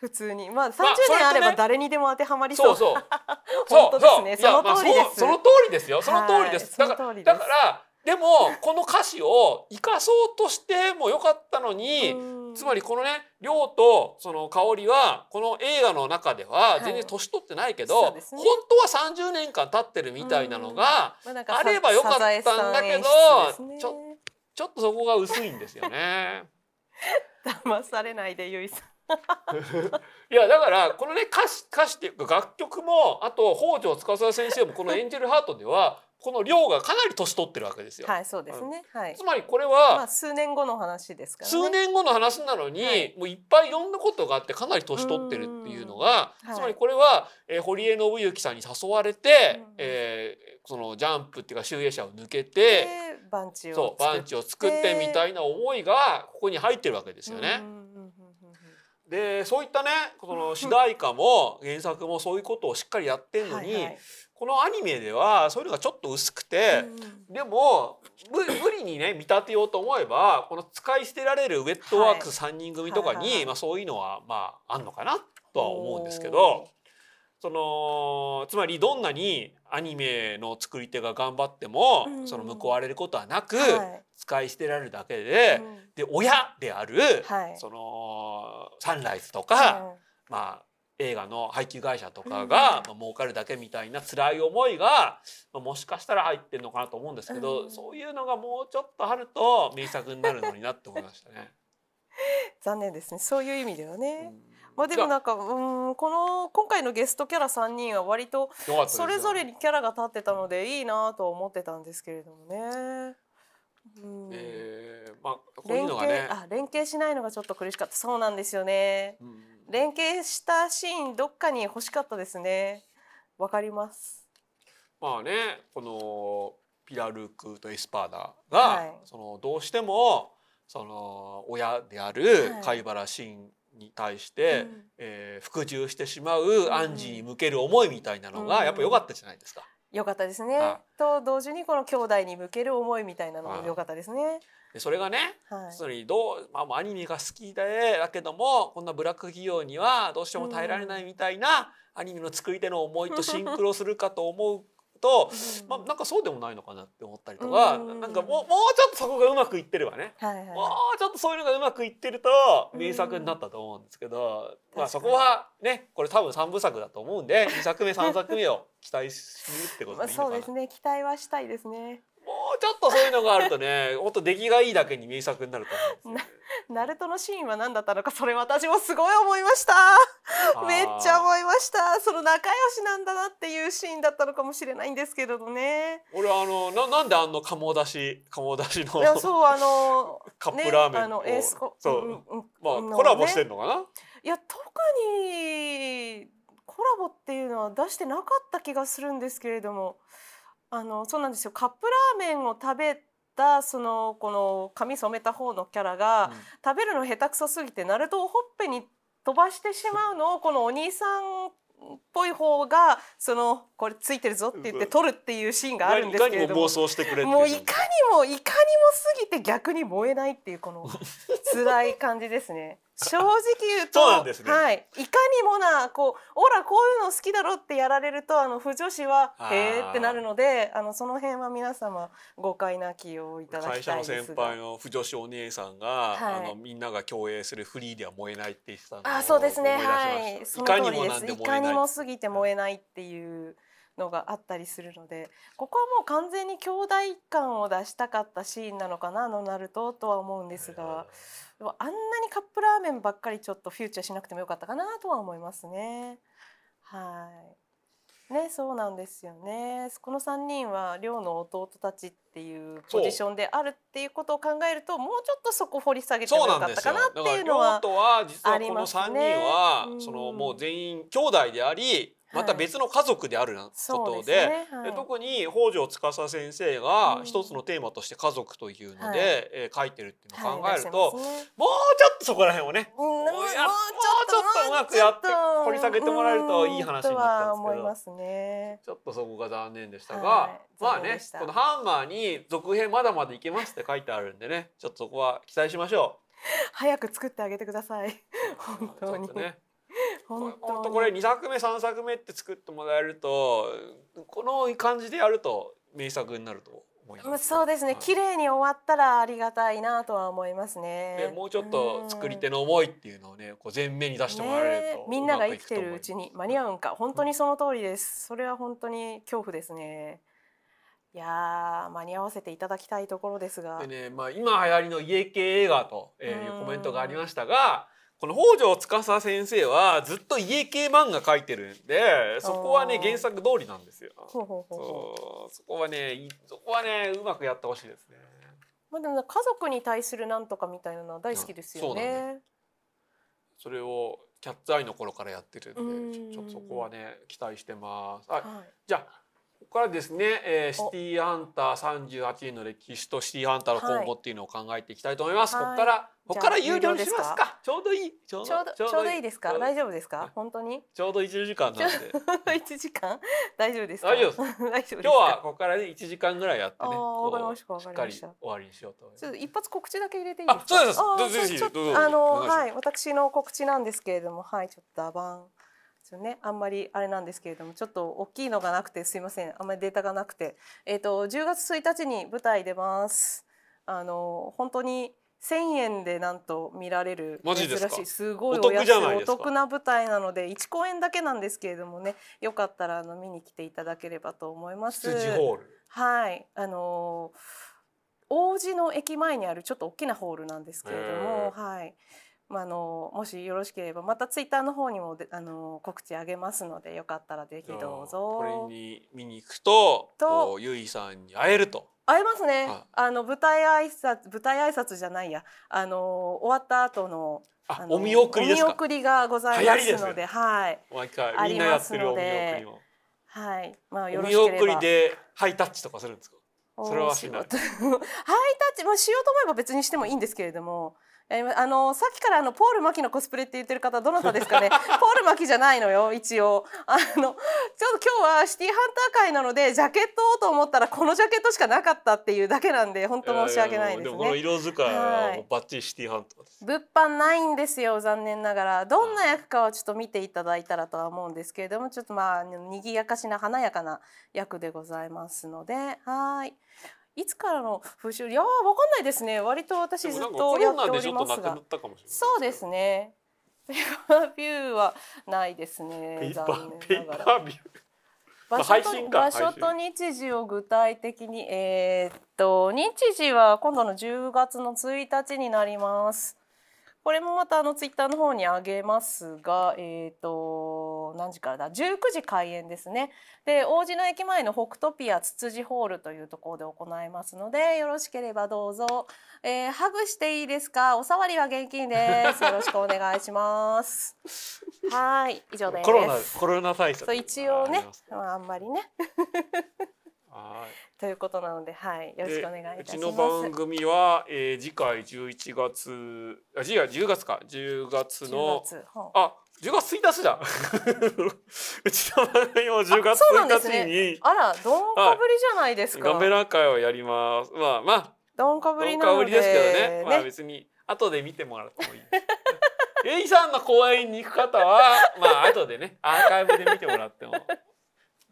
Speaker 2: 普通にまあ30
Speaker 1: それとね
Speaker 2: 年あれば誰にでも当てはまりそう。
Speaker 1: そうそう。
Speaker 2: 本当ですね
Speaker 1: そう
Speaker 2: 通りです
Speaker 1: まあそうその通りですよ。その通りです。だから
Speaker 2: はいその通りです
Speaker 1: だからでもこの歌詞を生かそうとしてもよかったのに、
Speaker 2: うん
Speaker 1: つまりこのね亮とその香りはこの映画の中では
Speaker 2: はい
Speaker 1: 全然年取ってないけど、
Speaker 2: そうですね
Speaker 1: 本当は30年間経ってるみたいなのが、
Speaker 2: まあ
Speaker 1: ればよかったんだけど
Speaker 2: ね
Speaker 1: ちょちょっとそこが薄いんですよね。
Speaker 2: 騙されないでゆいさん。
Speaker 1: いやだからこのね歌詞歌詞っていうか楽曲もあと北条司先生もこの「エンジェルハート」ではこの亮がかなり年取ってるわけですよ。
Speaker 2: はいそうですね。はい
Speaker 1: つ。まりこれ
Speaker 2: ま
Speaker 1: は
Speaker 2: あ数年後の話ですからね。
Speaker 1: 数年後の話なのに、
Speaker 2: はい
Speaker 1: もういっぱいいろんなことがあってかなり年取ってるっていうのが
Speaker 2: うんはい
Speaker 1: つまりこれは、えー堀江信之さんに誘われて、
Speaker 2: うん
Speaker 1: えーそのジャンプっていうか集英社を抜けて、
Speaker 2: でバンチを
Speaker 1: そうバンチを作ってみたいな思いがここに入ってるわけですよね。でそういったねその主題歌も原作もそういうことをしっかりやってんのに、
Speaker 2: はいはい。
Speaker 1: このアニメではそういうのがちょっと薄くて、
Speaker 2: うん
Speaker 1: でも無無理にね見立てようと思えばこの使い捨てられるウェットワークス3人組とかに、まあ、そういうのはまああんのかなとは思うんですけ
Speaker 2: お
Speaker 1: どそのつまりどんなにアニメの作り手が頑張っても、
Speaker 2: うん。
Speaker 1: その報われることはなく、
Speaker 2: はい
Speaker 1: 使い捨てられるだけで、
Speaker 2: うん。
Speaker 1: で親である、
Speaker 2: はい。
Speaker 1: そのサンライズとか、
Speaker 2: はい
Speaker 1: まあ映画の配給会社とかが、まあ、儲かるだけみたいな辛い思いが、まあ、もしかしたら入ってるのかなと思うんですけど、
Speaker 2: うん。
Speaker 1: そういうのがもうちょっとあると名作になるのになって思いましたね。
Speaker 2: 残念ですね。そういう意味ではね。
Speaker 1: うん。
Speaker 2: まあでもなんかうんこの今回のゲストキャラ3人は割とそれぞれにキャラが立ってたのでいいなと思ってたんですけれどもね。うん
Speaker 1: えーまあこういう
Speaker 2: 連
Speaker 1: のがね
Speaker 2: 携、あ連携しないのがちょっと苦しかったそうなんですよね。
Speaker 1: うん
Speaker 2: 連携したシーンどっかに欲しかったですね。わかります。
Speaker 1: まあねこのピラルクとエスパーダが、
Speaker 2: はい
Speaker 1: そのどうしてもその親である
Speaker 2: はい
Speaker 1: 貝原慎に対して、
Speaker 2: うん
Speaker 1: えー服従してしまうアンジーに向ける思いみたいなのが
Speaker 2: うん
Speaker 1: やっぱ良かったじゃないですか。
Speaker 2: よかったですね
Speaker 1: は。
Speaker 2: と同時にこの兄弟に向ける思いみたいなの
Speaker 1: はい
Speaker 2: もよかったですね。
Speaker 1: でそれがね
Speaker 2: はい。
Speaker 1: つまりどう、まあ、アニメが好きでだけどもこんなブラック企業にはどうしても耐えられないみたいな、アニメの作り手の思いとシンクロするかと思うと、まあ、なんかそうでもないのかなって思ったりとか、
Speaker 2: うん。
Speaker 1: なんかもうもうちょっとそこがうまくいってればね、
Speaker 2: はいはい。
Speaker 1: もうちょっとそういうのがうまくいってると名作になったと思うんですけど、まあ、そこはねこれ多分3部作だと思うんで2作目3作目を期待するってこと
Speaker 2: まあ
Speaker 1: でいいのかな、
Speaker 2: そうですね。期待はしたいですね。
Speaker 1: もうちょっとそういうのがあるとねもっと出来がいいだけに名作になると思うんですよね。
Speaker 2: ナルトのシーンは何だったのかそれ私もすごい思いました。めっちゃ思いました。その仲良しなんだなっていうシーンだったのかもしれないんですけれどね。
Speaker 1: 俺はあのななんであの鴨だし鴨だしの
Speaker 2: いやそうあの
Speaker 1: カップラーメン
Speaker 2: ね、あのエースコ
Speaker 1: そう、まあ
Speaker 2: うん
Speaker 1: コラボして
Speaker 2: ね
Speaker 1: んのかな、
Speaker 2: いや特にコラボっていうのは出してなかった気がするんですけれどもあのそうなんですよ。カップラーメンを食べたそのこの髪染めた方のキャラが、食べるの下手くそすぎてナルトをほっぺに飛ばしてしまうのをこのお兄さんっぽい方がそのこれついてるぞって言って取るっていうシーンがあるんですけれども
Speaker 1: いかにもしてくれ
Speaker 2: もういかにもいかにも過ぎて逆に燃えないっていうこの辛い感じですね。正直言うと
Speaker 1: そうなんですね。
Speaker 2: はい、いかにもなこうオラこういうの好きだろってやられるとあの不女子はへーってなるのであのその辺は皆様誤解なきをいただき
Speaker 1: 会社の
Speaker 2: たいですが。
Speaker 1: 先輩。の不女子お姉さんが、
Speaker 2: はい。
Speaker 1: あのみんなが共演するフリーでは燃えないって言ってたのを
Speaker 2: あそうですね。はい。その通りです。
Speaker 1: い
Speaker 2: かにも過ぎて燃えないっていうのがあったりするのでここはもう完全に兄弟感を出したかったシーンなのかなあのナルトとは思うんですがでもあんなにカップラーメンばっかりちょっとフューチャーしなくてもよかったかなとは思いますね。はい。ね、そうなんですよね。この三人は寮の弟たちっていうポジションであるっていうことを考えると、もうちょっとそこ掘り下げてもよかったかなっていうのは
Speaker 1: だから寮とは実はこの
Speaker 2: ありますね。
Speaker 1: 三人は、
Speaker 2: うん。
Speaker 1: そのもう全員兄弟であり、また別の家族であるなことで。
Speaker 2: はい。
Speaker 1: で特に北条司先生が
Speaker 2: うん。
Speaker 1: 一つのテーマとして家族というので、
Speaker 2: はい。
Speaker 1: えー書いてるっていうのを考えると、もうちょっとそこら辺をね
Speaker 2: うん。もう
Speaker 1: もうやもうちょっとうまくやって掘り下げてもらえるといい話になったんですけど。
Speaker 2: ね。
Speaker 1: ちょっとそこが残念でしたが、
Speaker 2: はい。
Speaker 1: まあねこのハンマーに続編まだまだいけますって書いてあるんでねちょっとそこは期待しましょ
Speaker 2: 早く作ってあげてください。
Speaker 1: う。
Speaker 2: 本当に。
Speaker 1: ね
Speaker 2: 本
Speaker 1: 本当これ2作目3作目って作ってもらえるとこの感じでやると名作になると思い
Speaker 2: ま
Speaker 1: す。
Speaker 2: そうですね。
Speaker 1: はい。
Speaker 2: 綺麗に終わったらありがたいなとは思いますね。
Speaker 1: で。もうちょっと作り手の思いっていうのをねこう前面に出してもらえると、
Speaker 2: ねえみんなが生きてるうちに間に合うんか。本当にその通りです。それは本当に恐怖ですね。いやー間に合わせていただきたいところですが。
Speaker 1: でね、まあ、今流行りの家系映画とえーいう
Speaker 2: うん
Speaker 1: コメントがありましたがこの北条司先生はずっと家系漫画描いてるんでそこはね原作通りなんですよ。
Speaker 2: ほうほうほう。ほう
Speaker 1: そう。そこはねいそこはねうまくやってほしいですね。
Speaker 2: まあでも家族に対するなんとかみたいなのは大好きですよ
Speaker 1: そうなん
Speaker 2: ね
Speaker 1: それをキャッツアイの頃からやってるんで
Speaker 2: うん。
Speaker 1: ちょちょっとそこはね期待してます。はい、
Speaker 2: はい。
Speaker 1: じゃあここからですね、えー、シティーハンター38年の歴史とシティーハンターの今後っていうのを考えていきたいと思います。
Speaker 2: はい。
Speaker 1: ここからここから有料にしますか。ちょうどいい。ちょう
Speaker 2: どちょうどいい。ですか？大丈夫ですか？本当に？
Speaker 1: ちょうど1時間なんで。
Speaker 2: 一時間？大丈夫ですか？
Speaker 1: 大丈夫
Speaker 2: 大丈夫ですか？
Speaker 1: 今日はここからね1時間ぐらいやってね。
Speaker 2: わかりましたわ
Speaker 1: しっかり終わりにしようと思います。
Speaker 2: ちょっと一発告知だけ入れていいですか？
Speaker 1: あそうです。
Speaker 2: あのはい私の告知なんですけれどもはいちょっとアバンねあんまりあれなんですけれどもちょっと大きいのがなくてすいませんあんまりデータがなくてえっ、と10月1日に舞台出ます。あの本当に1000円でなんと見られる珍しいすごい
Speaker 1: お
Speaker 2: 安いお得な舞台なので1公演だけなんですけれどもねよかったらあの見に来ていただければと思います。
Speaker 1: 羊ホール。
Speaker 2: はい、あのー王子の駅前にあるちょっと大きなホールなんですけれども、はい。まあ、あのもしよろしければまたツイッターの方にもであの告知あげますのでよかったらぜひどう
Speaker 1: じゃあこ
Speaker 2: ぞ
Speaker 1: れに見に行くと、
Speaker 2: と
Speaker 1: ゆいさんに会えると。
Speaker 2: 会えますね、
Speaker 1: はい
Speaker 2: あの舞台挨拶舞台挨拶じゃないや。あの終わった後の
Speaker 1: あ、
Speaker 2: の
Speaker 1: お見送りですか？
Speaker 2: お見送りがございま
Speaker 1: すす
Speaker 2: のではい。
Speaker 1: 毎回
Speaker 2: あ
Speaker 1: みんなや
Speaker 2: ります
Speaker 1: ってるお見
Speaker 2: ので
Speaker 1: 送りも。
Speaker 2: はい。まあよ
Speaker 1: お見
Speaker 2: ろしければ。
Speaker 1: 送りでハイタッチとかするんですか？それはしない。
Speaker 2: ハイタッチ、まあ、しようと思えば別にしてもいいんですけれども。やりまあのさっきからあのポール・マキのコスプレって言ってる方どなたですかね？ポール・マキじゃないのよ一応。あのちょっと今日はシティハンター会なのでジャケットをと思ったらこのジャケットしかなかったっていうだけなんで本当申し訳ないです
Speaker 1: ややもこの
Speaker 2: ね
Speaker 1: 色使いは
Speaker 2: はい。
Speaker 1: もうバッチリシティハンターです。
Speaker 2: 物販ないんですよ残念ながら。どんな役かはちょっと見ていただいたらとは思うんですけれどもちょっとまあにぎやかしな華やかな役でございますのではいいつからの風習？いやーわかんないですね。割と私ずっとやっておりますが。そうですね。ペーパービューはないです
Speaker 1: ペ
Speaker 2: ね
Speaker 1: ーパー
Speaker 2: 残念ながら。場所と場所と日時を具体的にえーっと日時は今度の10月の1日になります。これもまたあのツイッターの方に上げますが、えー、と何時からだ？19時開演ですね。で王子の駅前の北トピアツツジホールというところで行いますのでよろしければどうぞ、えーハグしていいですか？お触りは現金です。よろしくお願いします。はい以上です。
Speaker 1: コロナコロナ対策
Speaker 2: 一応ね
Speaker 1: あ
Speaker 2: ああんまりね。
Speaker 1: はい。
Speaker 2: ということなのではいよろしくお願いいたし
Speaker 1: でうち
Speaker 2: ます
Speaker 1: の番組は、えー、次回11月あ次回10月か。10月の
Speaker 2: 10月
Speaker 1: あ10月1日だう ちの番組も10月
Speaker 2: そうなんです
Speaker 1: 1日
Speaker 2: ね。
Speaker 1: に、
Speaker 2: あらどんかぶりじゃないですか、
Speaker 1: ガメラ会をやります。まあまあ。
Speaker 2: どんかぶ
Speaker 1: ど
Speaker 2: りなので
Speaker 1: んかぶりですけどね。まあ別に後で見てもらってもいい。ゆいさんの公演に行く方はまあ後でね。アーカイブで見てもらっても。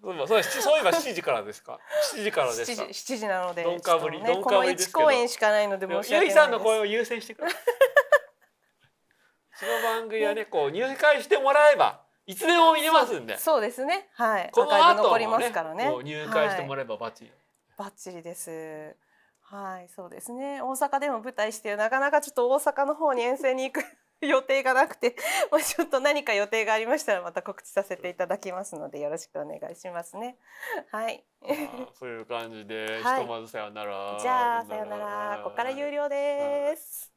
Speaker 1: そういえばそういえば7時からですか？7時からで
Speaker 2: 7
Speaker 1: した
Speaker 2: 時7時なので。
Speaker 1: どんかぶり
Speaker 2: ね
Speaker 1: どんかぶりですけど。
Speaker 2: この1公演しかないので申し
Speaker 1: ゆい
Speaker 2: 訳ないです。
Speaker 1: さんの声を優先してください。うちの番組はね、こう入会してもらえばいつでも見れますんで。
Speaker 2: そうですねはい
Speaker 1: この
Speaker 2: アーカイブ
Speaker 1: 後
Speaker 2: 残りま
Speaker 1: もね
Speaker 2: すからね
Speaker 1: 入会しても
Speaker 2: はい
Speaker 1: らえばバッチリ。
Speaker 2: バッチリですはいそうですね大阪でも舞台してなかなかちょっと大阪の方に遠征に行く予定がなくて、もうちょっと何か予定がありましたらまた告知させていただきますのでよろしくお願いしますね。はい。
Speaker 1: まあそういう感じで、
Speaker 2: はい
Speaker 1: ひとまずさよなら。
Speaker 2: じゃあさよなら。ここから有料です。